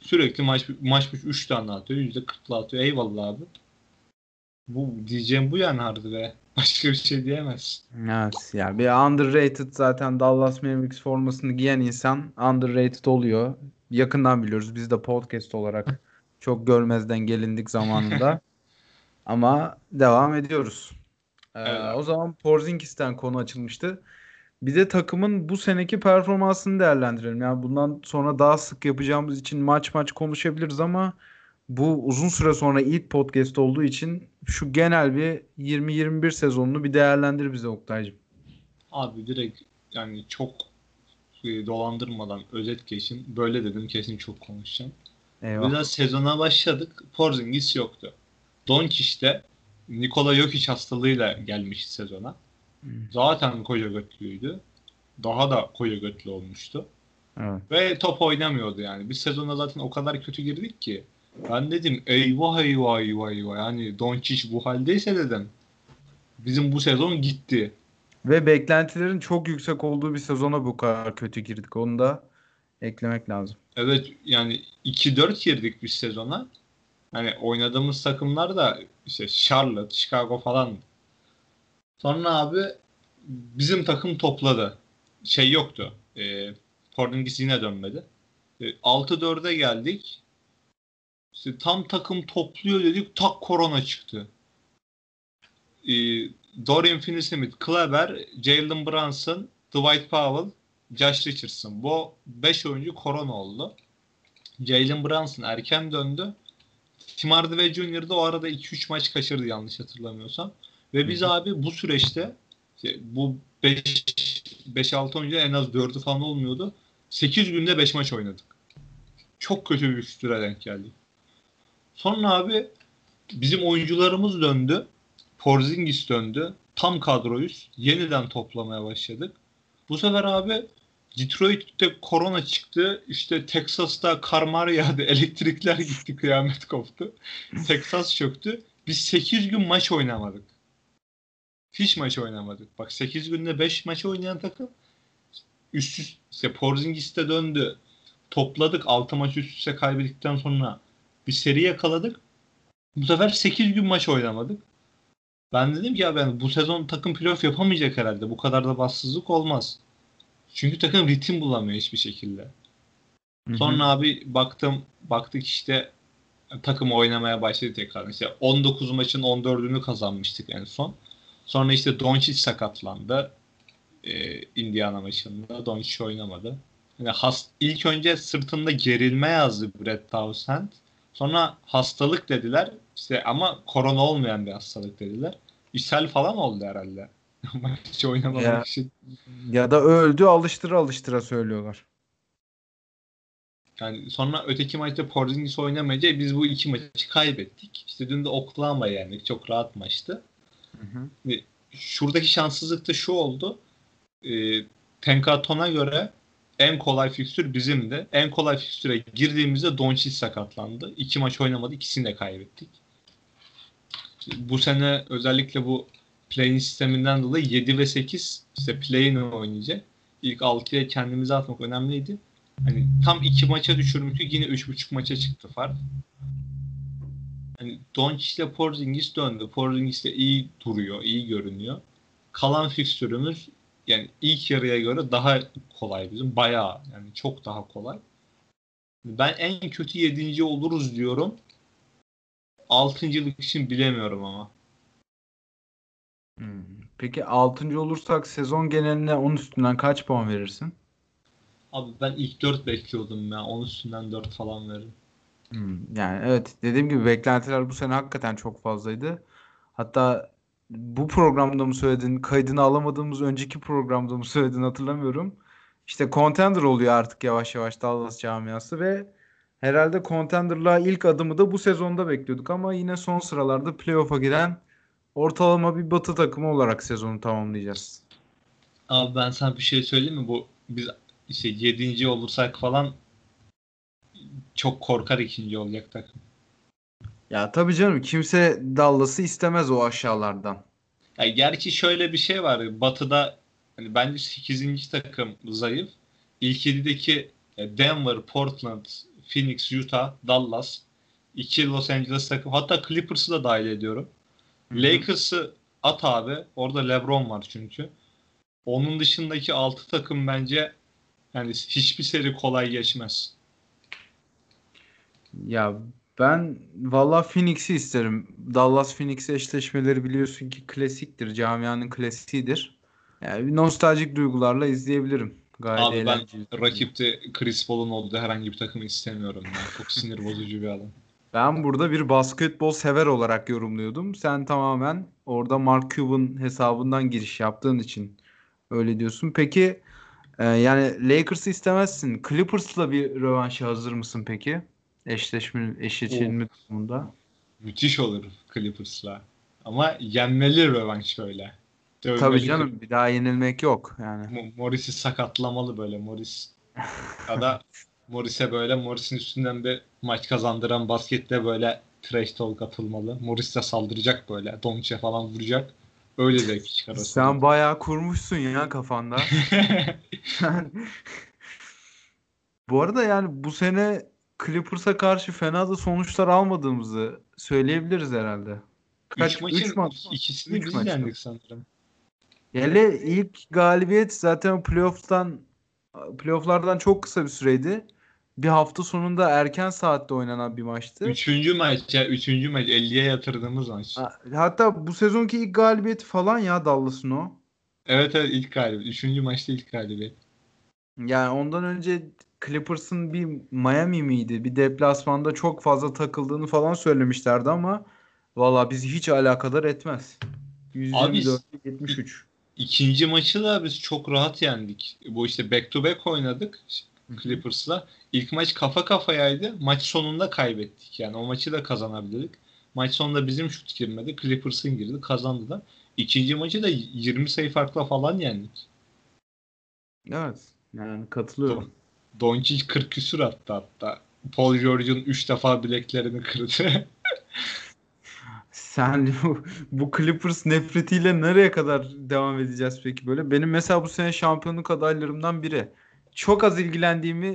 sürekli maç maç 3 tane atıyor. %40'la atıyor. Eyvallah abi. Bu diyeceğim bu yani Hardaway. Başka bir şey diyemezsin. Evet ya bir underrated zaten Dallas Mavericks formasını giyen insan underrated oluyor. Yakından biliyoruz biz de podcast olarak çok görmezden gelindik zamanında. <laughs> Ama devam ediyoruz. Ee, Evet. o zaman Porzingis'ten konu açılmıştı. Bir de takımın bu seneki performansını değerlendirelim. Yani bundan sonra daha sık yapacağımız için maç maç konuşabiliriz ama bu uzun süre sonra ilk podcast olduğu için şu genel bir 20-21 sezonunu bir değerlendir bize Oktay'cığım. Abi direkt yani çok e, dolandırmadan özet geçin. Böyle dedim kesin çok konuşacağım. Eyvah. Biraz sezona başladık. Porzingis yoktu. Doncic de Nikola Jokic hastalığıyla gelmişti sezona. Hmm. Zaten koca götlüydü. Daha da koca götlü olmuştu. Evet. Ve top oynamıyordu yani. Biz sezona zaten o kadar kötü girdik ki. Ben dedim eyvah eyvah eyvah eyvah. Yani Doncic bu haldeyse dedim. Bizim bu sezon gitti. Ve beklentilerin çok yüksek olduğu bir sezona bu kadar kötü girdik. Onu da eklemek lazım. Evet yani 2-4 girdik biz sezona. Hani oynadığımız takımlar da işte Charlotte, Chicago falan. Sonra abi bizim takım topladı. Şey yoktu. E, Porzingis yine dönmedi. E, 6-4'e geldik. İşte tam takım topluyor dedik. Tak korona çıktı. E, Dorian Finney-Smith, Kleber, Jalen Brunson, Dwight Powell, Josh Richardson. Bu 5 oyuncu korona oldu. Jalen Brunson erken döndü. Tim Hardaway Jr. da o arada 2-3 maç kaçırdı yanlış hatırlamıyorsam. Ve biz abi bu süreçte işte bu 5-6 oyuncu en az 4'ü falan olmuyordu. 8 günde 5 maç oynadık. Çok kötü bir süre denk geldik. Sonra abi bizim oyuncularımız döndü. Porzingis döndü. Tam kadroyuz. Yeniden toplamaya başladık. Bu sefer abi Detroit'te korona çıktı. İşte Texas'ta karmar yağdı. <laughs> Elektrikler gitti. Kıyamet koptu. Texas çöktü. Biz 8 gün maç oynamadık. Hiç maç oynamadık. Bak 8 günde 5 maç oynayan takım üst üste Porzingis'te döndü. Topladık. 6 maç üst üste kaybettikten sonra bir seri yakaladık. Bu sefer 8 gün maç oynamadık. Ben dedim ki ya ben bu sezon takım playoff yapamayacak herhalde. Bu kadar da bassızlık olmaz. Çünkü takım ritim bulamıyor hiçbir şekilde. Hı-hı. Sonra abi baktım baktık işte takım oynamaya başladı tekrar. İşte 19 maçın 14'ünü kazanmıştık en son. Sonra işte Doncic sakatlandı. Ee, Indiana maçında. Doncic oynamadı. Yani hast ilk önce sırtında gerilme yazdı Brett Townsend. Sonra hastalık dediler. İşte ama korona olmayan bir hastalık dediler. İshal falan oldu herhalde. <laughs> Maç oynamamak ya, için. Ya da öldü alıştıra alıştıra söylüyorlar. Yani sonra öteki maçta Porzingis oynamayınca biz bu iki maçı kaybettik. İşte dün de Oklahoma yendik. Çok rahat maçtı. Hı hı. Şuradaki şanssızlık da şu oldu. E, Tenkaton'a göre en kolay fikstür bizimdi. En kolay fikstüre girdiğimizde Doncic sakatlandı. İki maç oynamadı. ikisini de kaybettik. Bu sene özellikle bu play sisteminden dolayı 7 ve 8 işte play oynayacak. İlk 6'ya kendimizi atmak önemliydi. Hani tam iki maça düşürmüştük yine 3.5 maça çıktı fark. Hani Doncic ile Porzingis döndü. Porzingis de iyi duruyor, iyi görünüyor. Kalan fikstürümüz yani ilk yarıya göre daha kolay bizim. Bayağı yani çok daha kolay. Ben en kötü yedinci oluruz diyorum. Altıncılık için bilemiyorum ama. Hmm. Peki 6. olursak sezon geneline 10 üstünden kaç puan verirsin? Abi ben ilk 4 bekliyordum ya. 10 üstünden 4 falan veririm. Hmm. Yani evet dediğim gibi beklentiler bu sene hakikaten çok fazlaydı. Hatta bu programda mı söyledin, kaydını alamadığımız önceki programda mı söyledin hatırlamıyorum. İşte contender oluyor artık yavaş yavaş Dallas camiası ve herhalde contender'lığa ilk adımı da bu sezonda bekliyorduk ama yine son sıralarda playoff'a giren ortalama bir batı takımı olarak sezonu tamamlayacağız. Abi ben sana bir şey söyleyeyim mi? Bu biz işte 7. olursak falan çok korkar ikinci olacak takım. Ya tabii canım kimse Dallas'ı istemez o aşağılardan. Ya gerçi şöyle bir şey var. Batı'da hani bence 8. takım zayıf. İlk 7'deki e, Denver, Portland, Phoenix, Utah, Dallas, iki Los Angeles takım hatta Clippers'ı da dahil ediyorum. Lakers'ı at abi. Orada LeBron var çünkü. Onun dışındaki 6 takım bence yani hiçbir seri kolay geçmez. Ya ben valla Phoenix'i isterim. Dallas Phoenix eşleşmeleri biliyorsun ki klasiktir. Camianın klasiğidir. Yani nostaljik duygularla izleyebilirim. Gayet Abi ben rakipte Chris Paul'un olduğu herhangi bir takımı istemiyorum. Yani. Çok sinir bozucu bir adam. <laughs> Ben burada bir basketbol sever olarak yorumluyordum. Sen tamamen orada Mark Cuban hesabından giriş yaptığın için öyle diyorsun. Peki e, yani Lakers'ı istemezsin. Clippers'la bir rövanşa hazır mısın peki? Eşleşme, eşleşilme durumunda. Müthiş olur Clippers'la. Ama yenmeli rövanş böyle. Dövmeli Tabii canım bir daha yenilmek yok yani. Morris'i sakatlamalı böyle Morris. ya da Morris'e böyle Morris'in üstünden bir maç kazandıran baskette böyle trash talk atılmalı. Morris de saldıracak böyle. Doncic'e falan vuracak. Öyle zevk çıkar. Sen bayağı kurmuşsun ya kafanda. <laughs> <laughs> bu arada yani bu sene Clippers'a karşı fena da sonuçlar almadığımızı söyleyebiliriz herhalde. Kaç? 3 maçın üç maç. ikisini Üç biz maç. yendik sanırım. Hele ilk galibiyet zaten playoff'tan playoff'lardan çok kısa bir süreydi. Bir hafta sonunda erken saatte oynanan bir maçtı. Üçüncü maç ya. Üçüncü maç. 50'ye yatırdığımız maç. Ha- Hatta bu sezonki ilk galibiyeti falan ya Dallas'ın o. Evet evet ilk galibiyet. Üçüncü maçta ilk galibiyet. Yani ondan önce Clippers'ın bir Miami miydi? Bir deplasmanda çok fazla takıldığını falan söylemişlerdi ama valla bizi hiç alakadar etmez. Abi, 124 73. İkinci maçı da biz çok rahat yendik. Bu işte back to back oynadık Clippers'la. İlk maç kafa kafayaydı. Maç sonunda kaybettik. Yani o maçı da kazanabilirdik. Maç sonunda bizim şut girmedi. Clippers'ın girdi. Kazandılar. İkinci maçı da 20 sayı farkla falan yendik. Evet. Yani katılıyorum. Doncic 40 küsür attı hatta. Paul George'un 3 defa bileklerini kırdı. <laughs> Sen bu, bu Clippers nefretiyle nereye kadar devam edeceğiz peki böyle? Benim mesela bu sene şampiyonluk adaylarımdan biri. Çok az ilgilendiğimi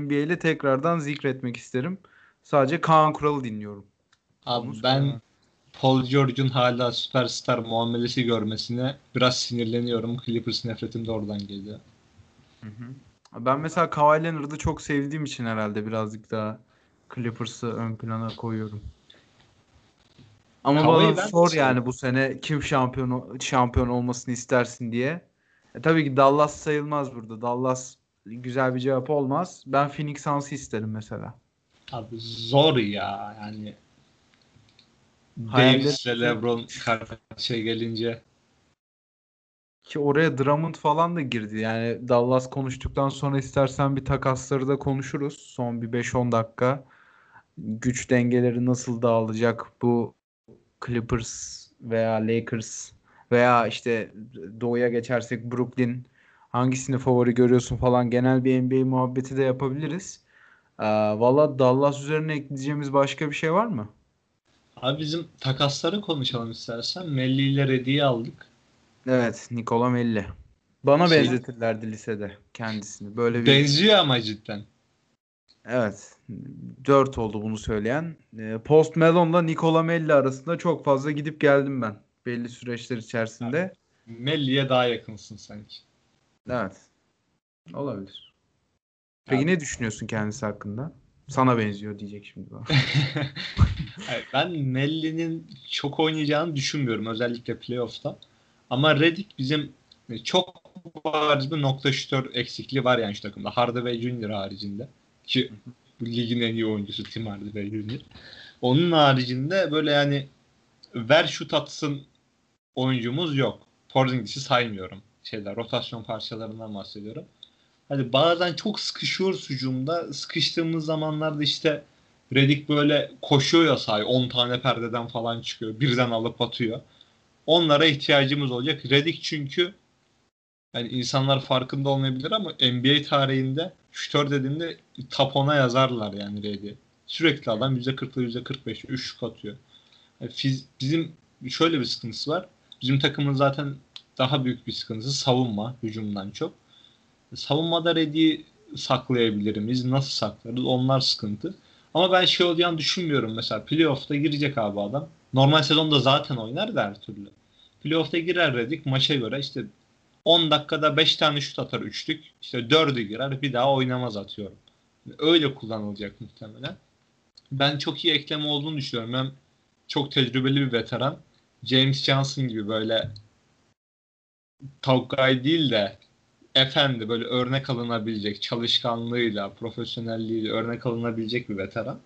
NBA ile tekrardan zikretmek isterim. Sadece Kaan Kural'ı dinliyorum. Abi Onu ben. Paul George'un hala süperstar muamelesi görmesine biraz sinirleniyorum. Clippers nefretim de oradan geliyor. Ben mesela Kawhi Leonard'ı çok sevdiğim için herhalde birazcık daha Clippers'ı ön plana koyuyorum. Ama Kawhi'yi bana sor seviyorum. yani bu sene kim şampiyon şampiyon olmasını istersin diye. E, tabii ki Dallas sayılmaz burada. Dallas güzel bir cevap olmaz. Ben Phoenix Suns'ı isterim mesela. Abi zor ya yani. Hayalleri- Davis'le LeBron karşıya gelince Ki oraya Drummond falan da girdi. Yani Dallas konuştuktan sonra istersen bir takasları da konuşuruz. Son bir 5-10 dakika. Güç dengeleri nasıl dağılacak bu Clippers veya Lakers veya işte doğuya geçersek Brooklyn hangisini favori görüyorsun falan genel bir NBA muhabbeti de yapabiliriz. Ee, valla Dallas üzerine ekleyeceğimiz başka bir şey var mı? Abi bizim takasları konuşalım istersen. Melli ile Reddy'yi aldık. Evet, Nikola Melli. Bana Şey- benzetirlerdi lisede kendisini. Böyle bir Benziyor ama cidden. Evet. 4 oldu bunu söyleyen. Ee, Post Malone'la Nikola Melli arasında çok fazla gidip geldim ben. Belli süreçler içerisinde. Melli'ye daha yakınsın sanki. Evet. Olabilir. Peki Abi- ne düşünüyorsun kendisi hakkında? Sana benziyor diyecek şimdi bana. <laughs> Ben Melli'nin çok oynayacağını düşünmüyorum özellikle playoff'ta. Ama Redick bizim çok bariz bir nokta şütör eksikliği var yani şu takımda. Hardaway Junior haricinde. Ki bu ligin en iyi oyuncusu Tim Hardaway Junior. Onun haricinde böyle yani ver şut atsın oyuncumuz yok. Porzingis'i saymıyorum. Şeyler, rotasyon parçalarından bahsediyorum. Hani bazen çok sıkışıyoruz hücumda. Sıkıştığımız zamanlarda işte Redick böyle koşuyor ya sahaya 10 tane perdeden falan çıkıyor. Birden alıp atıyor. Onlara ihtiyacımız olacak. Redick çünkü yani insanlar farkında olmayabilir ama NBA tarihinde şütör dediğinde top 10'a yazarlar yani Redick'i. Sürekli adam %40'la %45 üçlük atıyor. Yani fiz- bizim şöyle bir sıkıntısı var. Bizim takımın zaten daha büyük bir sıkıntısı savunma hücumdan çok. Savunmada Redick'i saklayabilir miyiz? Nasıl saklarız? Onlar sıkıntı. Ama ben şey olacağını düşünmüyorum. Mesela playoff'ta girecek abi adam. Normal sezonda zaten oynar da her türlü. Playoff'ta girer Redick maça göre işte 10 dakikada 5 tane şut atar üçlük. İşte 4'ü girer bir daha oynamaz atıyorum. Öyle kullanılacak muhtemelen. Ben çok iyi ekleme olduğunu düşünüyorum. Ben çok tecrübeli bir veteran. James Johnson gibi böyle Tavukay değil de efendi böyle örnek alınabilecek çalışkanlığıyla, profesyonelliğiyle örnek alınabilecek bir veteran.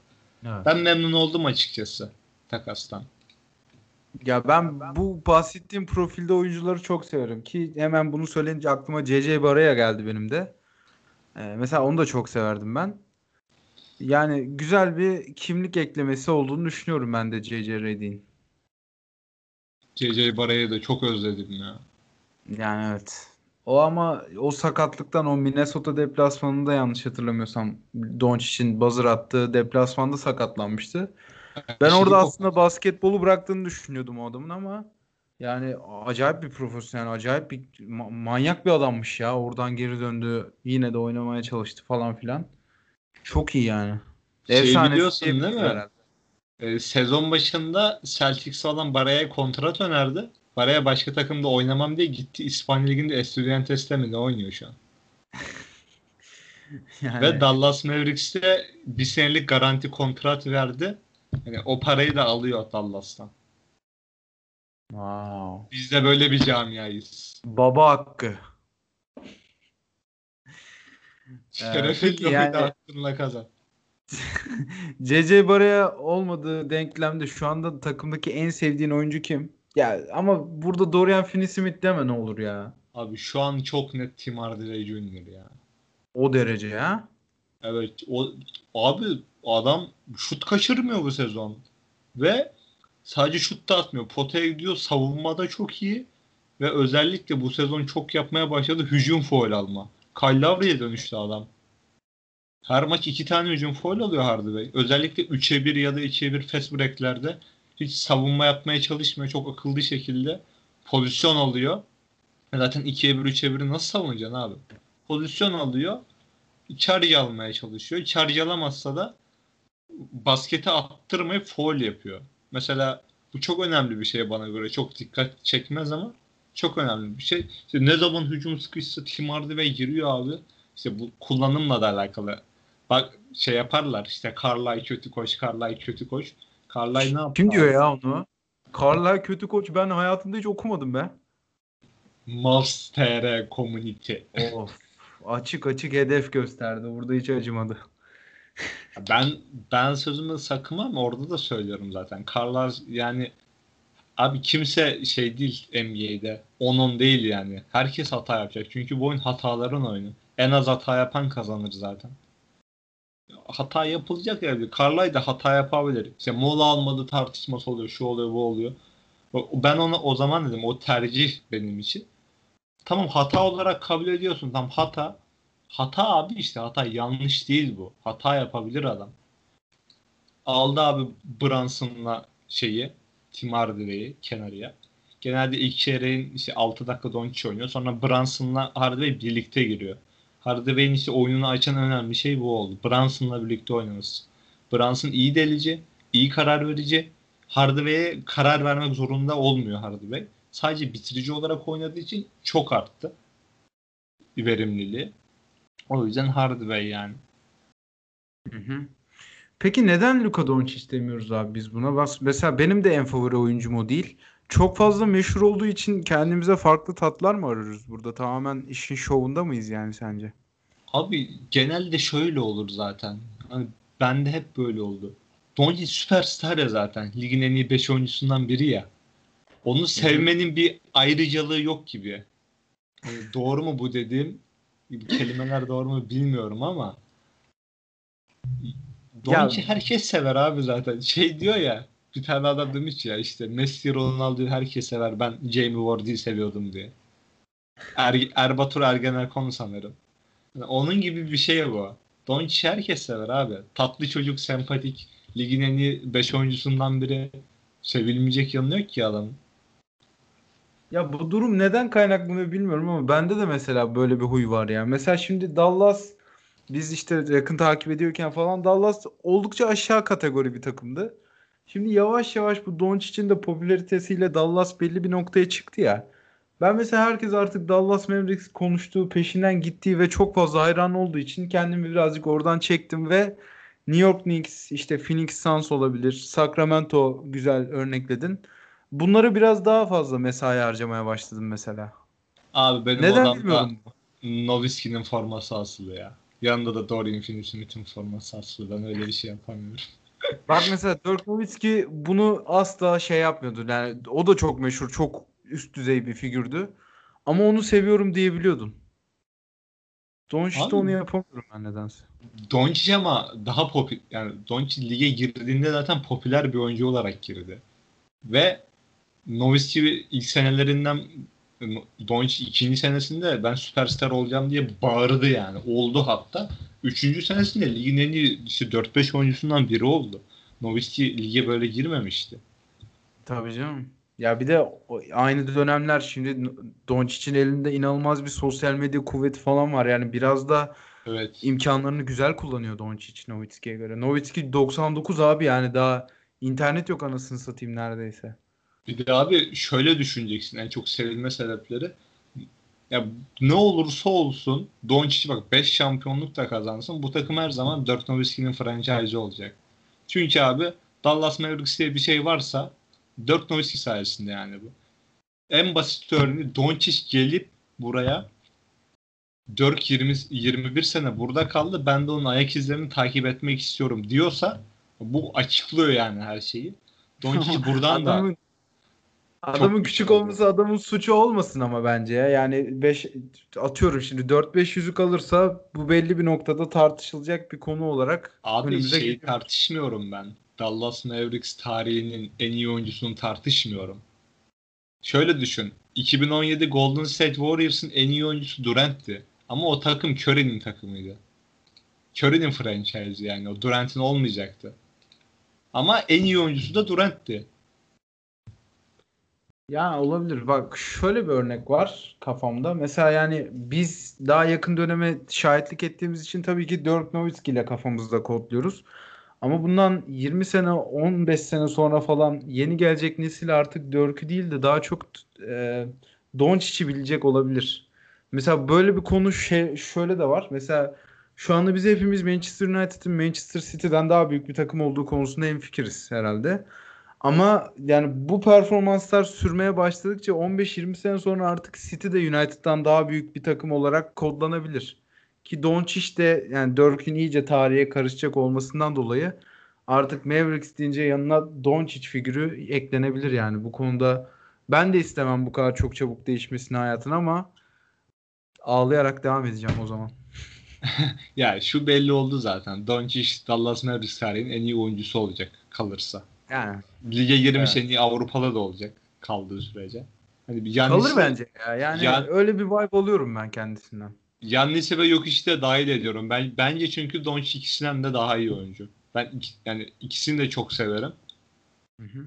Evet. Ben memnun oldum açıkçası takastan. Ya ben bu bahsettiğim profilde oyuncuları çok severim ki hemen bunu söyleyince aklıma CC Baraya geldi benim de. Ee, mesela onu da çok severdim ben. Yani güzel bir kimlik eklemesi olduğunu düşünüyorum ben de CC Redick'in. CC Baray'ı da çok özledim ya. Yani evet. O ama o sakatlıktan o Minnesota deplasmanında yanlış hatırlamıyorsam Doncic'in buzzer attığı deplasmanda sakatlanmıştı. <laughs> Ben Şimdi orada bu- aslında basketbolu bıraktığını düşünüyordum o adamın ama yani acayip bir profesyonel, acayip bir ma- manyak bir adammış ya. Oradan geri döndü. Yine de oynamaya çalıştı falan filan. Çok iyi yani. Şey biliyorsun değil mi? herhalde. e, sezon başında Celtics falan Baraya'ya kontrat önerdi. Baraya başka takımda oynamam diye gitti. İspanya Ligi'nde Estudiantes'te mi ne oynuyor şu an? <laughs> Yani Ve Dallas Mavericks'te bir senelik garanti kontrat verdi. Yani o parayı da alıyor Dallas'tan. wow. Biz de böyle bir camiayız. Baba hakkı. Şerefin peki yani... aklınla kazan. <laughs> CC Baraya olmadığı denklemde şu anda takımdaki en sevdiğin oyuncu kim? Ya ama burada Dorian Finney-Smith deme ne olur ya. Abi şu an çok net Tim Hardaway Jr. ya. O derece ya. Evet o abi adam şut kaçırmıyor bu sezon. Ve sadece şut da atmıyor. Potaya gidiyor. Savunmada çok iyi. Ve özellikle bu sezon çok yapmaya başladı. Hücum foul alma. Kyle Lowry'e dönüştü adam. Her maç iki tane hücum foul alıyor Hardaway. Özellikle 3'e 1 ya da 2'ye 1 fast break'lerde hiç savunma yapmaya çalışmıyor. Çok akıllı şekilde pozisyon alıyor. Zaten 2'ye 1 3'e 1'i nasıl savunacaksın abi? Pozisyon alıyor. Charge almaya çalışıyor. Charge alamazsa da basketi attırmayıp foul yapıyor. Mesela bu çok önemli bir şey bana göre. Çok dikkat çekmez ama çok önemli bir şey. İşte ne zaman hücum sıkışsa Tim Hardaway giriyor abi. İşte bu kullanımla da alakalı. Bak şey yaparlar işte Carlisle kötü koş, Carlisle kötü koş. Carlisle ne yapıyor? Kim diyor ya onu? Carlisle kötü koç ben hayatımda hiç okumadım be. Mavs TR Community. Of. Açık açık hedef gösterdi. Burada hiç acımadı. <laughs> Ben ben sözümü sakınmam orada da söylüyorum zaten. Carlisle yani abi kimse şey değil NBA'de. 10-10 değil yani. Herkes hata yapacak. Çünkü bu oyun hataların oyunu. En az hata yapan kazanır zaten. Hata yapılacak yani. Carlisle de hata yapabilir. İşte mola almadı tartışması oluyor. Şu oluyor bu oluyor. Ben ona o zaman dedim o tercih benim için. Tamam hata olarak kabul ediyorsun. Tamam hata. Hata abi işte hata yanlış değil bu. Hata yapabilir adam. Aldı abi Brunson'la şeyi Tim Hardaway'i kenarıya. Genelde ilk çeyreğin işte 6 dakika Doncic oynuyor. Sonra Brunson'la Hardaway birlikte giriyor. Hardaway'in işte oyununu açan önemli şey bu oldu. Brunson'la birlikte oynaması. Brunson iyi delici, iyi karar verici. Hardaway'e karar vermek zorunda olmuyor Hardaway. Sadece bitirici olarak oynadığı için çok arttı verimliliği. O yüzden Hardaway yani. Hı hı. Peki neden Luka Doncic demiyoruz abi biz buna? Bas mesela benim de en favori oyuncum o değil. Çok fazla meşhur olduğu için kendimize farklı tatlar mı arıyoruz burada? Tamamen işin şovunda mıyız yani sence? Abi genelde şöyle olur zaten. Hani bende hep böyle oldu. Doncic süperstar ya zaten. Ligin en iyi 5 oyuncusundan biri ya. Onu sevmenin bir ayrıcalığı yok gibi. Hani doğru mu bu dediğim? Kelimeler doğru mu bilmiyorum ama Doncic'i herkes sever abi zaten. Şey diyor ya bir tane adam demiş ya işte Messi Ronaldo'yu herkes sever. Ben Jamie Vardy'yi seviyordum diye. Er, Erbatur Ergenerkon sanırım. Yani onun gibi bir şey bu. Doncic herkes sever abi. Tatlı çocuk, sempatik. Ligin en iyi 5 oyuncusundan biri. Sevilmeyecek yanı yok ki adamın. Ya bu durum neden kaynaklanıyor bilmiyorum ama bende de mesela böyle bir huy var ya. Mesela şimdi Dallas biz işte yakın takip ediyorken falan Dallas oldukça aşağı kategori bir takımdı. Şimdi yavaş yavaş bu Doncic'in de popülaritesiyle Dallas belli bir noktaya çıktı ya. Ben mesela herkes artık Dallas Mavericks konuştuğu, peşinden gittiği ve çok fazla hayran olduğu için kendimi birazcık oradan çektim ve New York Knicks, işte Phoenix Suns olabilir, Sacramento güzel örnekledin. Bunları biraz daha fazla mesai harcamaya başladım mesela. Abi benim Neden odamda bilmiyorum. Nowitzki'nin forması asılı ya. Yanında da Dorian Finney-Smith'in forması asılı. Ben öyle bir şey yapamıyorum. <laughs> Bak mesela Dirk Nowitzki bunu asla şey yapmıyordu. Yani o da çok meşhur, çok üst düzey bir figürdü. Ama onu seviyorum diyebiliyordun. Doncic'te onu yapamıyorum ben nedense. Doncic ama daha popüler yani Doncic lige girdiğinde zaten popüler bir oyuncu olarak girdi. Ve Nowitzki ilk senelerinden Doncic ikinci senesinde ben süperstar olacağım diye bağırdı yani. Oldu hatta. Üçüncü senesinde ligin en iyi işte 4-5 oyuncusundan biri oldu. Nowitzki lige böyle girmemişti. Tabii canım. Ya bir de aynı dönemler şimdi Doncic'in elinde inanılmaz bir sosyal medya kuvveti falan var. Yani biraz da Evet. imkanlarını güzel kullanıyor Doncic Nowitzki'ye göre. Nowitzki 99 abi yani daha İnternet yok anasını satayım neredeyse. Bir de abi şöyle düşüneceksin en çok sevilme sebepleri. Ya ne olursa olsun Doncic bak 5 şampiyonluk da kazansın bu takım her zaman Dirk Nowitzki'nin franchise olacak. Çünkü abi Dallas Mavericks diye bir şey varsa Dirk Nowitzki sayesinde yani bu. En basit örneği Doncic gelip buraya Dirk 20, 21 sene burada kaldı. Ben de onun ayak izlerini takip etmek istiyorum diyorsa bu açıklıyor yani her şeyi. Doncic <laughs> buradan da Adamın, küçük olması adamın suçu olmasın ama bence ya. Yani 5 atıyorum şimdi 4-5 yüzük alırsa bu belli bir noktada tartışılacak bir konu olarak Abi önümüze şeyi geliyor. tartışmıyorum ben. Dallas Mavericks tarihinin en iyi oyuncusunu tartışmıyorum. Şöyle düşün. 2017 Golden State Warriors'ın en iyi oyuncusu Durant'ti. Ama o takım Curry'nin takımıydı. Curry'nin franchise yani. O Durant'in olmayacaktı. Ama en iyi oyuncusu da Durant'ti. Ya olabilir. Bak şöyle bir örnek var kafamda. Mesela yani biz daha yakın döneme şahitlik ettiğimiz için tabii ki Dirk Nowitzki ile kafamızda kodluyoruz. Ama bundan 20 sene, 15 sene sonra falan yeni gelecek nesil artık Dirk'ü değil de daha çok e, Doncic'i bilecek olabilir. Mesela böyle bir konu şey, şöyle de var. Mesela şu anda biz hepimiz Manchester United'ın Manchester City'den daha büyük bir takım olduğu konusunda hemfikiriz herhalde. Ama yani bu performanslar sürmeye başladıkça 15-20 sene sonra artık City de United'dan daha büyük bir takım olarak kodlanabilir. Ki Doncic de yani Dirk'ün iyice tarihe karışacak olmasından dolayı artık Mavericks deyince yanına Doncic figürü eklenebilir yani. Bu konuda ben de istemem bu kadar çok çabuk değişmesini hayatın ama ağlayarak devam edeceğim o zaman. <laughs> Ya şu belli oldu zaten. Doncic Dallas Mavericks tarihinin en iyi oyuncusu olacak kalırsa. Yani Lige girmiş Evet. en iyi Avrupalı da olacak kaldığı sürece. Hani bir kalır Giannis'i- bence ya. Yani Yan- öyle bir vibe alıyorum ben kendisinden. Yannis'i ve yok işte dahil ediyorum. Ben bence çünkü Doncic ikisinden de daha iyi oyuncu. Ben iki- yani ikisini de çok severim. Hı hı.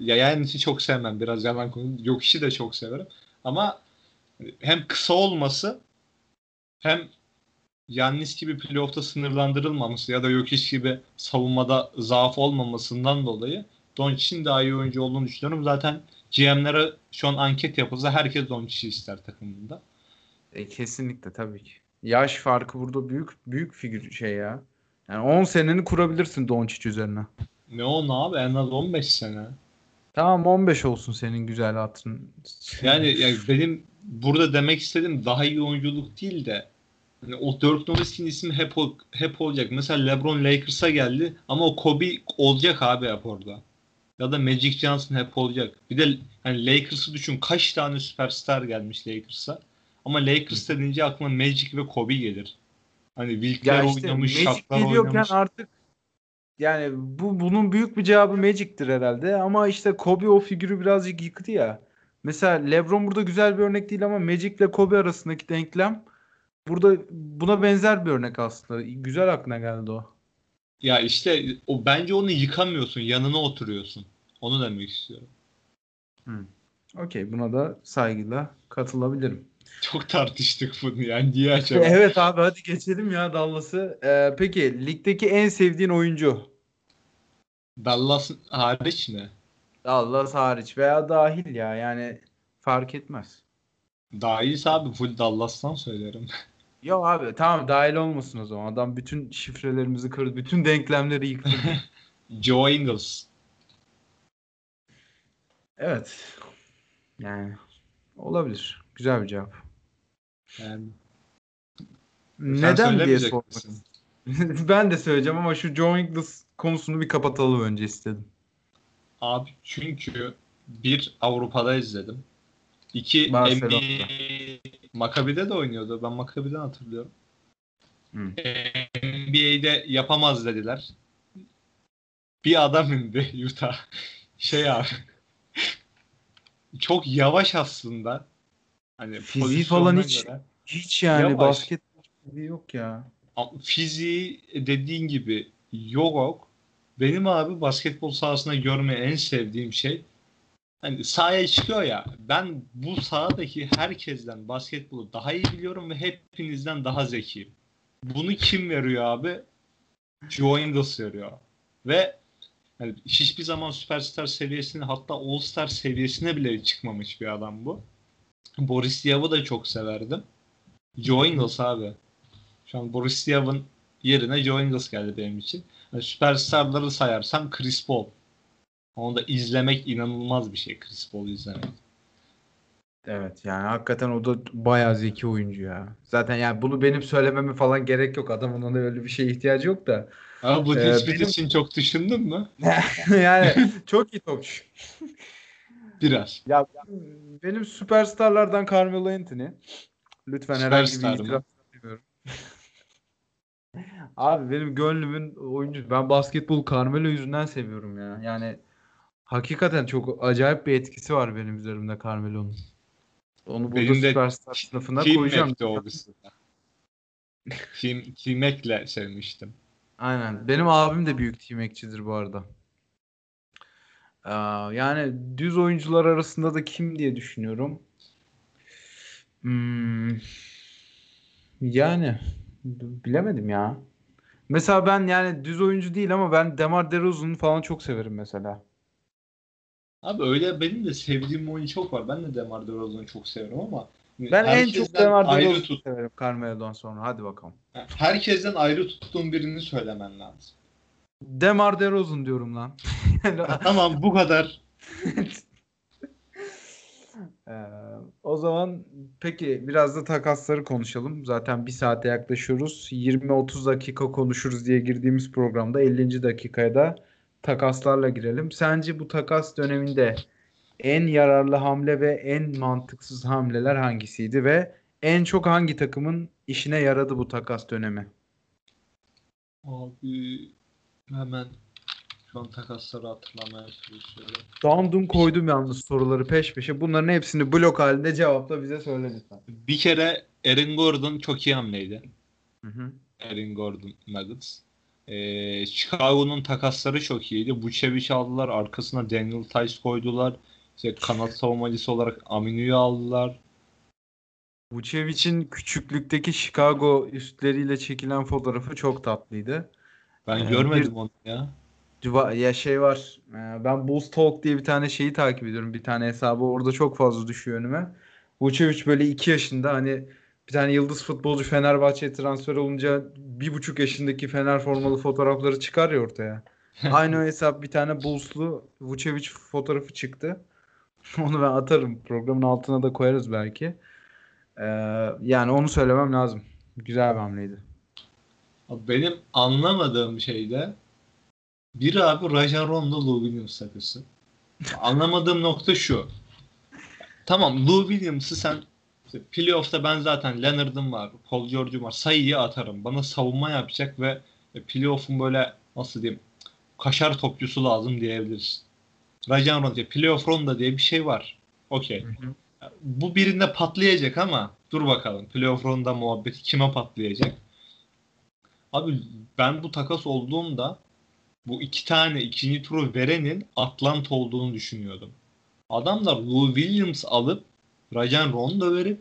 Ya Yannis'i çok sevmem. Biraz yalan konu. Yok işi de çok severim. Ama hem kısa olması hem Yannis gibi playoff'ta sınırlandırılmaması ya da yok iş gibi savunmada zaaf olmamasından dolayı Doncic'in daha iyi oyuncu olduğunu düşünüyorum. Zaten GM'lere şu an anket yapılsa herkes Doncic'i ister takımında. E, kesinlikle tabii ki. Yaş farkı burada büyük büyük figür şey ya. Yani 10 seneni kurabilirsin Doncic üzerine. Ne o ne abi en az 15 sene. Tamam 15 olsun senin güzel hatırın. Yani, yani benim burada demek istediğim daha iyi oyunculuk değil de hani o Dirk Nowitzki'nin ismi hep ol- hep olacak. Mesela LeBron Lakers'a geldi ama o Kobe olacak abi hep orada. Ya da Magic Johnson hep olacak. Bir de hani Lakers'ı düşün kaç tane süperstar gelmiş Lakers'a. Ama Lakers denince aklına Magic ve Kobe gelir. Hani Wilkler işte oynamış, Magic Shaq'lar oynamış. artık yani bu bunun büyük bir cevabı Magic'tir herhalde ama işte Kobe o figürü birazcık yıktı ya. Mesela LeBron burada güzel bir örnek değil ama Magic ile Kobe arasındaki denklem burada buna benzer bir örnek aslında. Güzel aklına geldi o. Ya işte o bence onu yıkamıyorsun, yanına oturuyorsun. Onu demek istiyorum. Okey buna da saygıyla katılabilirim. Çok tartıştık bunu yani. Niye acaba? <laughs> Evet abi hadi geçelim ya Dallas'ı. Ee, peki ligdeki en sevdiğin oyuncu? Dallas hariç mi? Dallas hariç veya dahil ya yani fark etmez. Dahilse abi full Dallas'tan söylerim. <laughs> Yok abi tamam dahil olmasın o zaman. Adam bütün şifrelerimizi kırdı. Bütün denklemleri yıktı. <laughs> Joe Ingles. evet. Yani olabilir. Güzel bir cevap. Yani Neden diye sormak. <laughs> ben de söyleyeceğim ama şu Joe Ingles konusunu bir kapatalım önce istedim. Abi çünkü bir Avrupa'da izledim. İki. NBA Maccabi'de de oynuyordu. Ben Maccabi'den hatırlıyorum. Hı. NBA'de yapamaz dediler. Bir adam indi <laughs> Utah. Şey abi. çok yavaş aslında. Hani Fiziği falan hiç- göre. Hiç yani Yavaş. basket yok ya. Fiziği dediğin gibi yok. Benim abi basketbol sahasında görmeyi en sevdiğim şey hani sahaya çıkıyor ya ben bu sahadaki herkesten basketbolu daha iyi biliyorum ve hepinizden daha zekiyim. Bunu kim veriyor abi? Joe Ingles veriyor. Ve Yani hiçbir zaman süperstar seviyesine hatta all star seviyesine bile çıkmamış bir adam bu. Boris Diaw'ı da çok severdim. Joe Ingles abi. Şu an Boris Diaw'ın yerine Joe Ingles geldi benim için. Yani süperstarları sayarsam Chris Paul. Onu da izlemek inanılmaz bir şey Chris Paul'u izlemek. Evet yani hakikaten o da bayağı zeki oyuncu ya. Zaten yani bunu benim söylememe falan gerek yok. Adamın ona öyle bir şeye ihtiyacı yok da. Ama bu Ee, benim- için çok düşündün mü? <laughs> yani çok iyi topçu. <laughs> Biraz. Ya benim süperstarlardan Carmelo Anthony. Lütfen herhangi bir Süperstar mı? itiraf istemiyorum. <laughs> Abi benim gönlümün oyuncu. Ben basketbol Carmelo yüzünden seviyorum ya. Yani hakikaten çok acayip bir etkisi var benim üzerimde Carmelo'nun. Onu burada Benim de süperstar sınıfına koyacağım. Team, Team Mac'le sevmiştim. Aynen. Benim abim de büyük T-Mac'cidir bu arada. Aa, yani düz oyuncular arasında da kim diye düşünüyorum. Hmm, yani bilemedim ya. Mesela ben yani düz oyuncu değil ama ben DeMar DeRozan'ı falan çok severim mesela. Abi öyle benim de sevdiğim oyuncu çok var. Ben de DeMar DeRozan'ı çok severim ama Ben en çok DeMar DeRozan'ı severim Carmelo'dan sonra. Hadi bakalım. herkesten ayrı tuttuğum birini söylemen lazım. DeMar DeRozan diyorum lan. tamam bu kadar. <laughs> Ee, o zaman peki biraz da takasları konuşalım. Zaten bir saate yaklaşıyoruz. 20-30 dakika konuşuruz diye girdiğimiz programda 50. dakikaya da takaslarla girelim. Sence bu takas döneminde en yararlı hamle ve en mantıksız hamleler hangisiydi ve en çok hangi takımın işine yaradı bu takas dönemi? Abi hemen şu an takasları hatırlamaya çalışıyorum. Down koydum yalnız soruları peş peşe. Bunların hepsini blok halinde cevapla bize söyle lütfen. Bir kere Aaron Gordon çok iyi hamleydi. Hı hı. Aaron Gordon Nuggets. Ee, Chicago'nun takasları çok iyiydi. Vucevic aldılar. Arkasına Daniel Tice koydular. İşte kanat savunmacısı olarak Aminu'yu aldılar. Vucevic'in küçüklükteki Chicago üstleriyle çekilen fotoğrafı çok tatlıydı. Ben Ee, görmedim bir- onu ya. Ya şey var. e, Ben Bulls Talk diye bir tane şeyi takip ediyorum. Bir tane hesabı orada çok fazla düşüyor önüme. Vucevic böyle 2 yaşında hani bir tane yıldız futbolcu Fenerbahçe'ye transfer olunca bir buçuk yaşındaki Fener formalı fotoğrafları çıkar ya ortaya. <laughs> Aynı hesap bir tane Bulls'lu Vucevic fotoğrafı çıktı. <laughs> Onu ben atarım. Programın altına da koyarız belki. Ee, yani onu söylemem lazım. Güzel bir hamleydi. Benim anlamadığım şey de bir abi Rajon Rondo Lou Williams takısı. Anlamadığım nokta şu. Tamam Lou Williams'ı sen işte playoff'ta ben zaten Leonard'ım var, Paul George'um var. Sayıyı atarım. Bana savunma yapacak ve playoff'un böyle nasıl diyeyim kaşar topçusu lazım diyebiliriz. Rajon Rondo, playoff Rondo diye bir şey var. Okey. Bu birinde patlayacak ama dur bakalım. Playoff Rondo muhabbeti kime patlayacak? Abi ben bu takas olduğumda bu iki tane ikinci turu verenin Atlanta olduğunu düşünüyordum. Adamlar Lou Williams alıp Rajon Rondo verip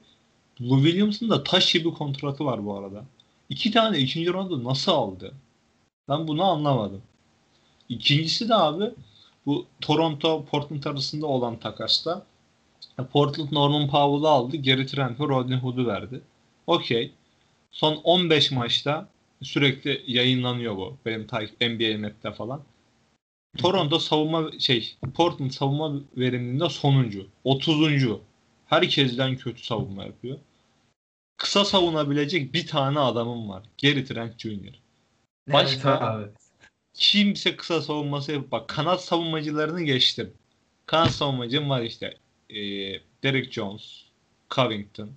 Lou Williams'ın da taş gibi kontratı var bu arada. İki tane ikinci rondo nasıl aldı? Ben bunu anlamadım. İkincisi de abi bu Toronto Portland arasında olan takasta Portland Norman Powell'ı aldı. Geri Trent ve Rodney Hood'u verdi. Okey. Son 15 maçta sürekli yayınlanıyor bu. Benim NBA Map'te falan. Toronto savunma şey Portland savunma veriminde sonuncu. 30. Herkesten kötü savunma yapıyor. Kısa savunabilecek bir tane adamım var. Gary Trent Jr. Başka Evet abi. kimse kısa savunması yap. Bak kanat savunmacılarını geçtim. Kanat savunmacım var işte. Ee, Derek Jones, Covington.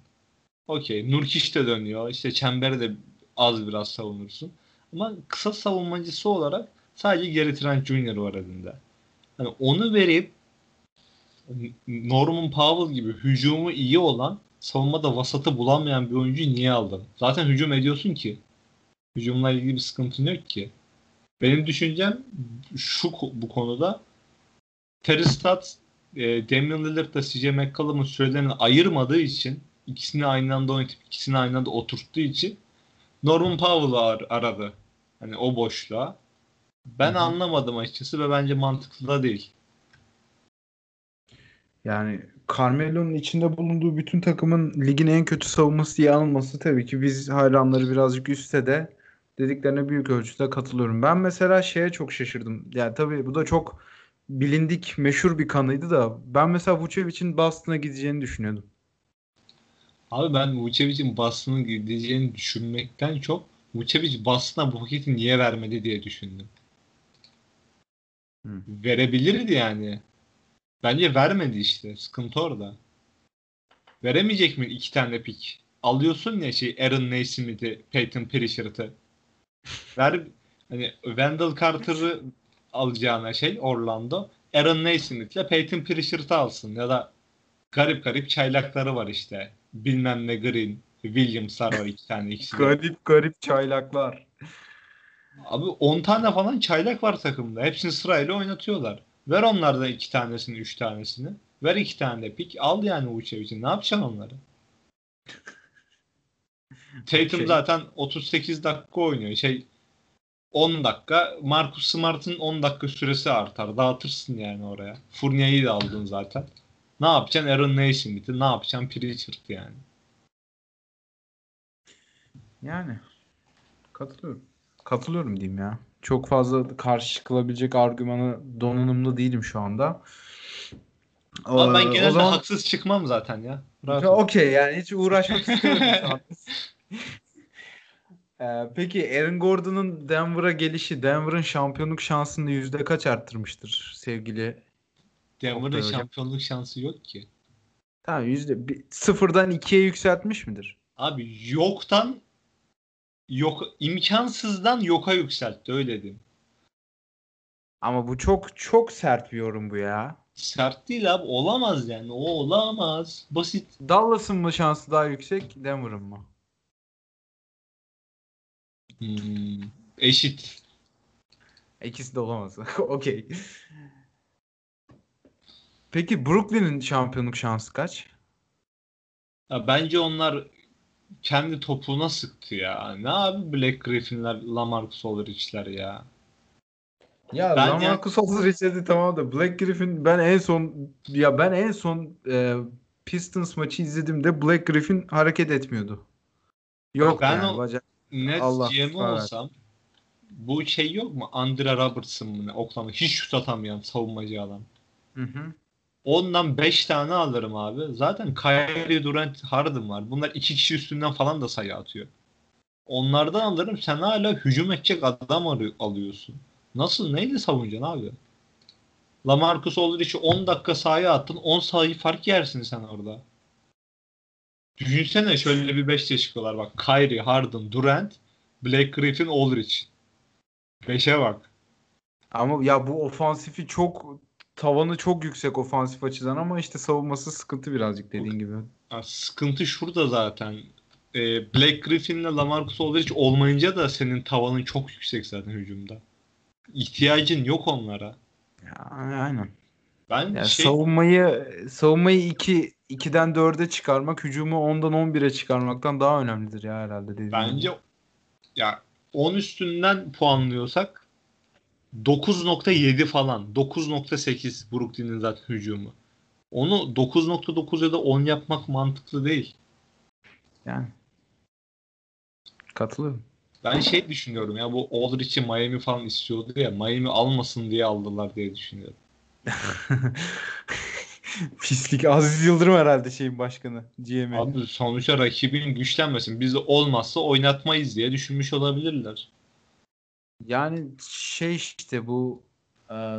Okey. Nurkic de dönüyor. İşte çemberi de az biraz savunursun. Ama kısa savunmacısı olarak sadece Gary Trent Jr. var elinde. Hani onu verip Norman Powell gibi hücumu iyi olan savunmada vasatı bulamayan bir oyuncuyu niye aldın? Zaten hücum ediyorsun ki. Hücumla ilgili bir sıkıntın yok ki. Benim düşüncem şu bu konuda Terry Stotts, e, Damian Lillard da CJ McCollum'un sürelerini ayırmadığı için ikisini aynı anda oynatıp ikisini aynı anda oturttuğu için Norman Powell'ı ar- aradı. Hani o boşluğa. Ben Hı hı. anlamadım açıkçası ve bence mantıklı da değil. Yani Carmelo'nun içinde bulunduğu bütün takımın ligin en kötü savunması diye anılması tabii ki biz hayranları birazcık üstte de dediklerine büyük ölçüde katılıyorum. Ben mesela şeye çok şaşırdım. Yani tabii bu da çok bilindik, meşhur bir kanıydı da ben mesela Vucevic'in Boston'a gideceğini düşünüyordum. Abi ben Vucevic'in Boston'a gideceğini düşünmekten çok Vucevic Boston'a bu paketi niye vermedi diye düşündüm. Hı. Verebilirdi yani. Bence vermedi işte. Sıkıntı orada. Veremeyecek mi iki tane pik? Alıyorsun ya şey Aaron Naismith'i, Peyton Pritchard'ı. Ver hani Wendell Carter'ı alacağına şey Orlando. Aaron Naismith'le Peyton Pritchard'ı alsın ya da garip garip çaylakları var işte. Bilmem ne Green, Williams'lar var iki tane ikisi. Garip garip çaylaklar. Abi 10 tane falan çaylak var takımda. Hepsini sırayla oynatıyorlar. Ver onlardan iki tanesini, üç tanesini. Ver iki tane de pik. Al yani Vucevic'i. Ne yapacaksın onları? <laughs> Tatum Şey- zaten 38 dakika oynuyor. Şey 10 dakika. Marcus Smart'ın 10 dakika süresi artar. Dağıtırsın yani oraya. Fournier'i de aldın zaten. Ne yapacaksın? Aaron Naismith'i. Ne yapacaksın? Pritchard yani. Yani katılıyorum. Katılıyorum diyeyim ya. Çok fazla karşı çıkılabilecek argümanı donanımlı değilim şu anda. Ama ben Ee, genelde o zaman haksız çıkmam zaten ya. Okey yani hiç uğraşmak istemiyorum şu an. <laughs> Ee, peki Aaron Gordon'un Denver'a gelişi Denver'ın şampiyonluk şansını yüzde kaç arttırmıştır sevgili? Denver'ın şampiyonluk şansı yok ki. Tamam yüzde bir- sıfırdan ikiye yükseltmiş midir? Abi yoktan yok imkansızdan yoka yükseltti öyle diyeyim. Ama bu çok çok sert bir yorum bu ya. Sert değil abi olamaz yani o olamaz. Basit. Dallas'ın mı şansı daha yüksek Denver'ın mı? Hmm, eşit. İkisi de olamaz. <laughs> Okey. Peki Brooklyn'in şampiyonluk şansı kaç? Ya bence onlar kendi topuğuna sıktı ya. Ne abi Black Griffin'ler, Lamarcus Aldridge'ler ya. Ya Ben Lamarcus Aldridge'di tamam da Black Griffin ben en son ya ben en son e, Pistons maçı izlediğimde Black Griffin hareket etmiyordu. Yok Ben yani o- bacak. Net Allah GM olsam bu şey yok mu? Andrea Robertson mı? Oklahoma hiç şut atamayan savunmacı adam. Hı hı. Ondan 5 tane alırım abi. Zaten Kyrie Durant Harden var. Bunlar iki kişi üstünden falan da sayı atıyor. Onlardan alırım. Sen hala hücum edecek adam alıyorsun. Nasıl? Neyle savunacaksın abi? Lamarcus Aldridge'i 10 dakika sahaya attın. 10 sayı fark yersin sen orada. Düşünsene şöyle bir 5'te çıkıyorlar bak. Kyrie, Harden, Durant, Blake Griffin, Aldridge. 5'e bak. Ama ya bu ofansifi çok tavanı çok yüksek ofansif açıdan ama işte savunması sıkıntı birazcık dediğin gibi. Ya sıkıntı şurada zaten. Ee, Blake Griffin'le Lamarcus Aldridge olmayınca da senin tavanın çok yüksek zaten hücumda. İhtiyacın yok onlara. Ya, aynen. Ben Yani şey savunmayı savunmayı 2 2'den 4'e çıkarmak, hücumu 10'dan 11'e çıkarmaktan daha önemlidir ya herhalde dediğin bence gibi. ya 10 üstünden puanlıyorsak 9.7 falan. 9.8 Brooklyn'in zaten hücumu. Onu 9.9 ya da 10 yapmak mantıklı değil. Yani katılıyorum. Ben şey düşünüyorum ya bu Aldridge'i Miami falan istiyordu ya Miami almasın diye aldılar diye düşünüyorum. <laughs> Pislik Aziz Yıldırım herhalde şeyin başkanı. GM'i. Abi sonuçta rakibin güçlenmesin. Biz de olmazsa oynatmayız diye düşünmüş olabilirler. Yani şey işte bu e,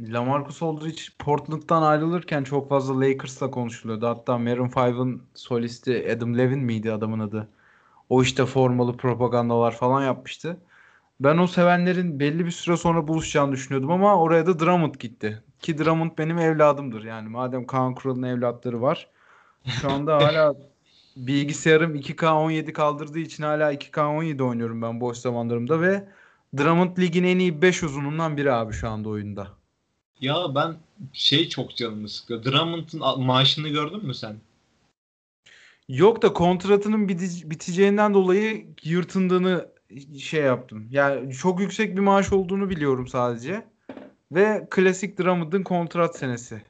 Lamarcus Aldridge Portland'dan ayrılırken çok fazla Lakers'la konuşuluyordu. Hatta Maroon 5'ın solisti Adam Levine miydi adamın adı? O işte formalı propagandalar falan yapmıştı. Ben o sevenlerin belli bir süre sonra buluşacağını düşünüyordum ama oraya da Drummond gitti. Ki Drummond benim evladımdır yani. Madem Kaan Kural'ın evlatları var. Şu anda hala <laughs> bilgisayarım 2K17 kaldırdığı için hala 2K17 oynuyorum ben boş zamanlarımda ve Drummond ligin en iyi 5 uzunundan biri abi şu anda oyunda. Ya ben şey çok canımı sıkıyor. Drummond'un maaşını gördün mü sen? Yok da kontratının biteceğinden dolayı yırtındığını şey yaptım. Yani çok yüksek bir maaş olduğunu biliyorum sadece. Ve klasik Drummond'ın kontrat senesi.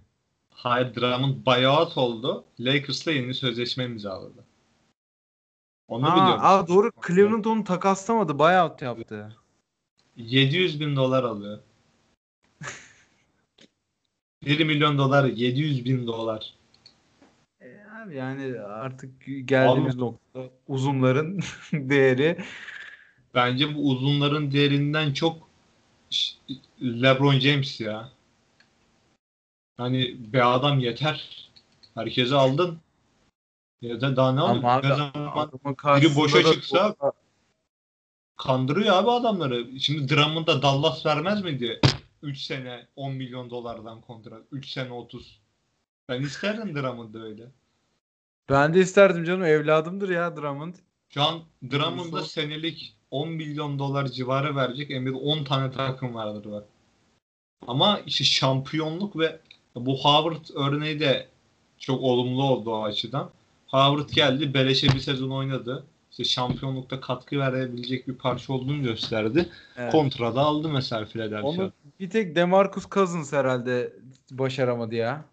Hayır Drummond buyout oldu. Lakers'la yeni sözleşme imzaladı. Onu Aa, biliyorum. aa, doğru. Cleveland onu takaslamadı. Buyout yaptı. 700 bin dolar alıyor. <laughs> 1 milyon dolar 700 bin dolar. E, abi yani artık geldiğimiz nokta uzunların <laughs> değeri. Bence bu uzunların değerinden çok LeBron James ya. Hani be adam yeter. Herkese aldın. Ya da daha ne Ama aldın? abi, Ne zaman karşısında boşa da- çıksa- kandırıyor abi adamları. Şimdi Drummond'a Dallas vermez mi diye. 3 sene 10 milyon dolardan kontrat. 3 sene 30. Ben isterdim Drummond'da öyle. Ben de isterdim canım. Evladımdır ya Drummond. Şu an Drummond'a senelik 10 milyon dolar civarı verecek NBA'de 10 tane takım vardır var. Ama işte şampiyonluk ve bu Howard örneği de çok olumlu oldu o açıdan. Howard geldi, beleşe bir sezon oynadı. İşte şampiyonlukta katkı verebilecek bir parça olduğunu gösterdi. Evet. Kontrada aldı mesela Philadelphia. Onu bir tek DeMarcus Cousins herhalde başaramadı ya.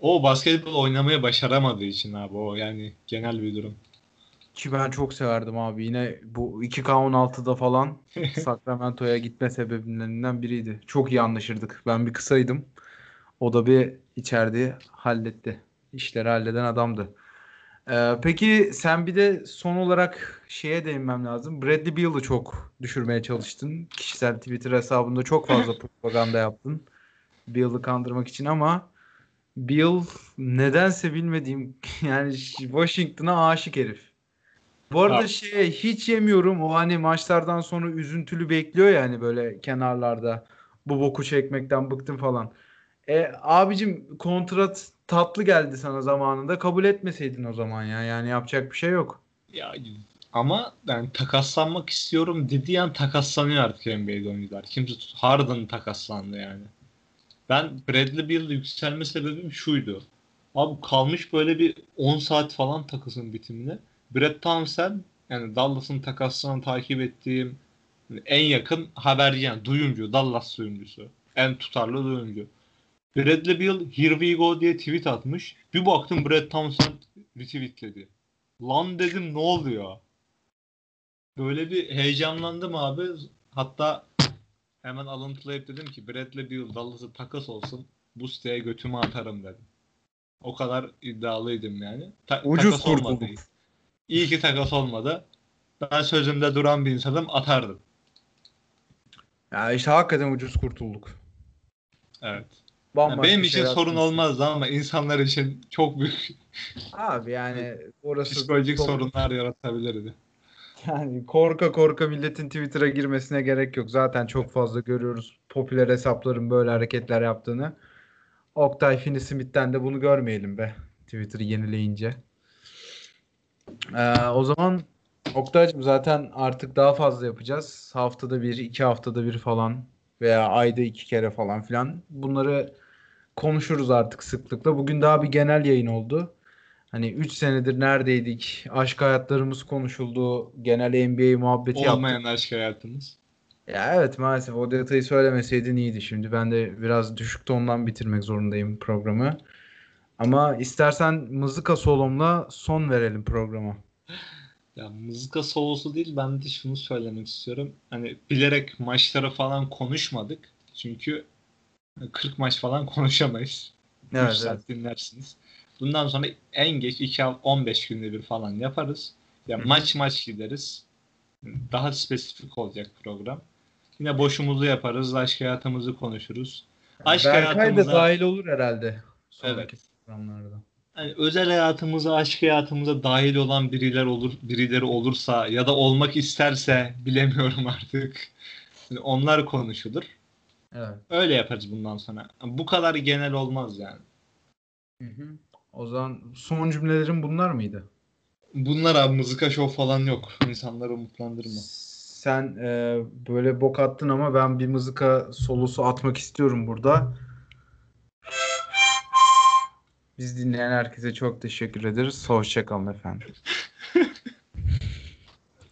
O basketbol oynamayı başaramadığı için abi o yani genel bir durum. Ki ben çok severdim abi. Yine bu 2K16'da falan <laughs> Sacramento'ya gitme sebeplerinden biriydi. Çok iyi anlaşırdık. Ben bir kısaydım. O da bir içeride halletti. İşleri halleden adamdı. Ee, peki sen bir de son olarak şeye değinmem lazım. Bradley Beal'ı çok düşürmeye çalıştın. Kişisel Twitter hesabında çok fazla propaganda yaptın. Beal'ı kandırmak için ama Beal nedense bilmediğim <laughs> yani Washington'a aşık herif. Bu arada Abi. şey hiç yemiyorum. O hani maçlardan sonra üzüntülü bekliyor ya hani böyle kenarlarda. Bu boku çekmekten bıktım falan. E abicim kontrat tatlı geldi sana zamanında. Kabul etmeseydin o zaman ya. Yani yapacak bir şey yok. Ya ama ben takaslanmak istiyorum dediği an takaslanıyor artık NBA'de oyuncular. Kimse Harden takaslandı yani. Ben Bradley Beal yükselme sebebim şuydu. Abi kalmış böyle bir 10 saat falan takasın bitimine. Brett Townsend yani Dallas'ın takaslarını takip ettiğim en yakın haberci yani duyumcu, Dallas duyumcusu. En tutarlı duyumcu. Bradley Beal here we go diye tweet atmış. Bir baktım Brett Townsend retweetledi. Lan dedim ne oluyor? Böyle bir heyecanlandım abi. Hatta hemen alıntılayıp dedim ki Bradley Beal Dallas'ı takas olsun. Bu siteye götümü atarım dedim. O kadar iddialıydım yani. Ta- Ucuz takas olmadı. kurtulduk. İyi ki takas olmadı. Ben sözümde duran bir insanım atardım. Ya işte hakikaten ucuz kurtulduk. Evet. Yani benim için sorun olmazdı ama insanlar için çok büyük <laughs> Abi yani orası psikolojik çok- sorunlar yaratabilirdi. Yani korka korka milletin Twitter'a girmesine gerek yok. Zaten çok fazla görüyoruz popüler hesapların böyle hareketler yaptığını. Oktay Finney-Smith'ten de bunu görmeyelim be. Twitter'ı yenileyince. Ee, o zaman Oktay'cığım zaten artık daha fazla yapacağız. Haftada bir, iki haftada bir falan veya ayda iki kere falan filan. Bunları konuşuruz artık sıklıkla. Bugün daha bir genel yayın oldu. Hani 3 senedir neredeydik? Aşk hayatlarımız konuşuldu. Genel NBA muhabbeti yaptık. Olmayan aşk hayatımız. Ya evet maalesef o detayı söylemeseydin iyiydi şimdi. Ben de biraz düşük tondan bitirmek zorundayım programı. Ama istersen mızıka solomla son verelim programa. Ya mızıka solosu değil ben de şunu söylemek istiyorum. Hani bilerek maçları falan konuşmadık. Çünkü 40 maç falan konuşamayız. 3 Evet, saat evet. dinlersiniz. Bundan sonra en geç 2 15 günde bir falan yaparız. Ya hı. maç maç gideriz. Daha spesifik olacak program. Yine boşumuzu yaparız. Aşk hayatımızı konuşuruz. Aşk Berkay da hayatımıza- dahil olur herhalde. Sonraki Evet. programlarda. hani özel hayatımıza, aşk hayatımıza dahil olan biriler olur, birileri olursa ya da olmak isterse bilemiyorum <laughs> artık. Yani onlar konuşulur. Evet. Öyle yaparız bundan sonra. Bu kadar genel olmaz yani. Hı hı. O zaman son cümlelerin bunlar mıydı? Bunlar abi mızıka şov falan yok. İnsanları umutlandırma. Sen e, böyle bok attın ama ben bir mızıka solosu atmak istiyorum burada. Biz dinleyen herkese çok teşekkür ederiz. Hoşçakalın efendim. <laughs>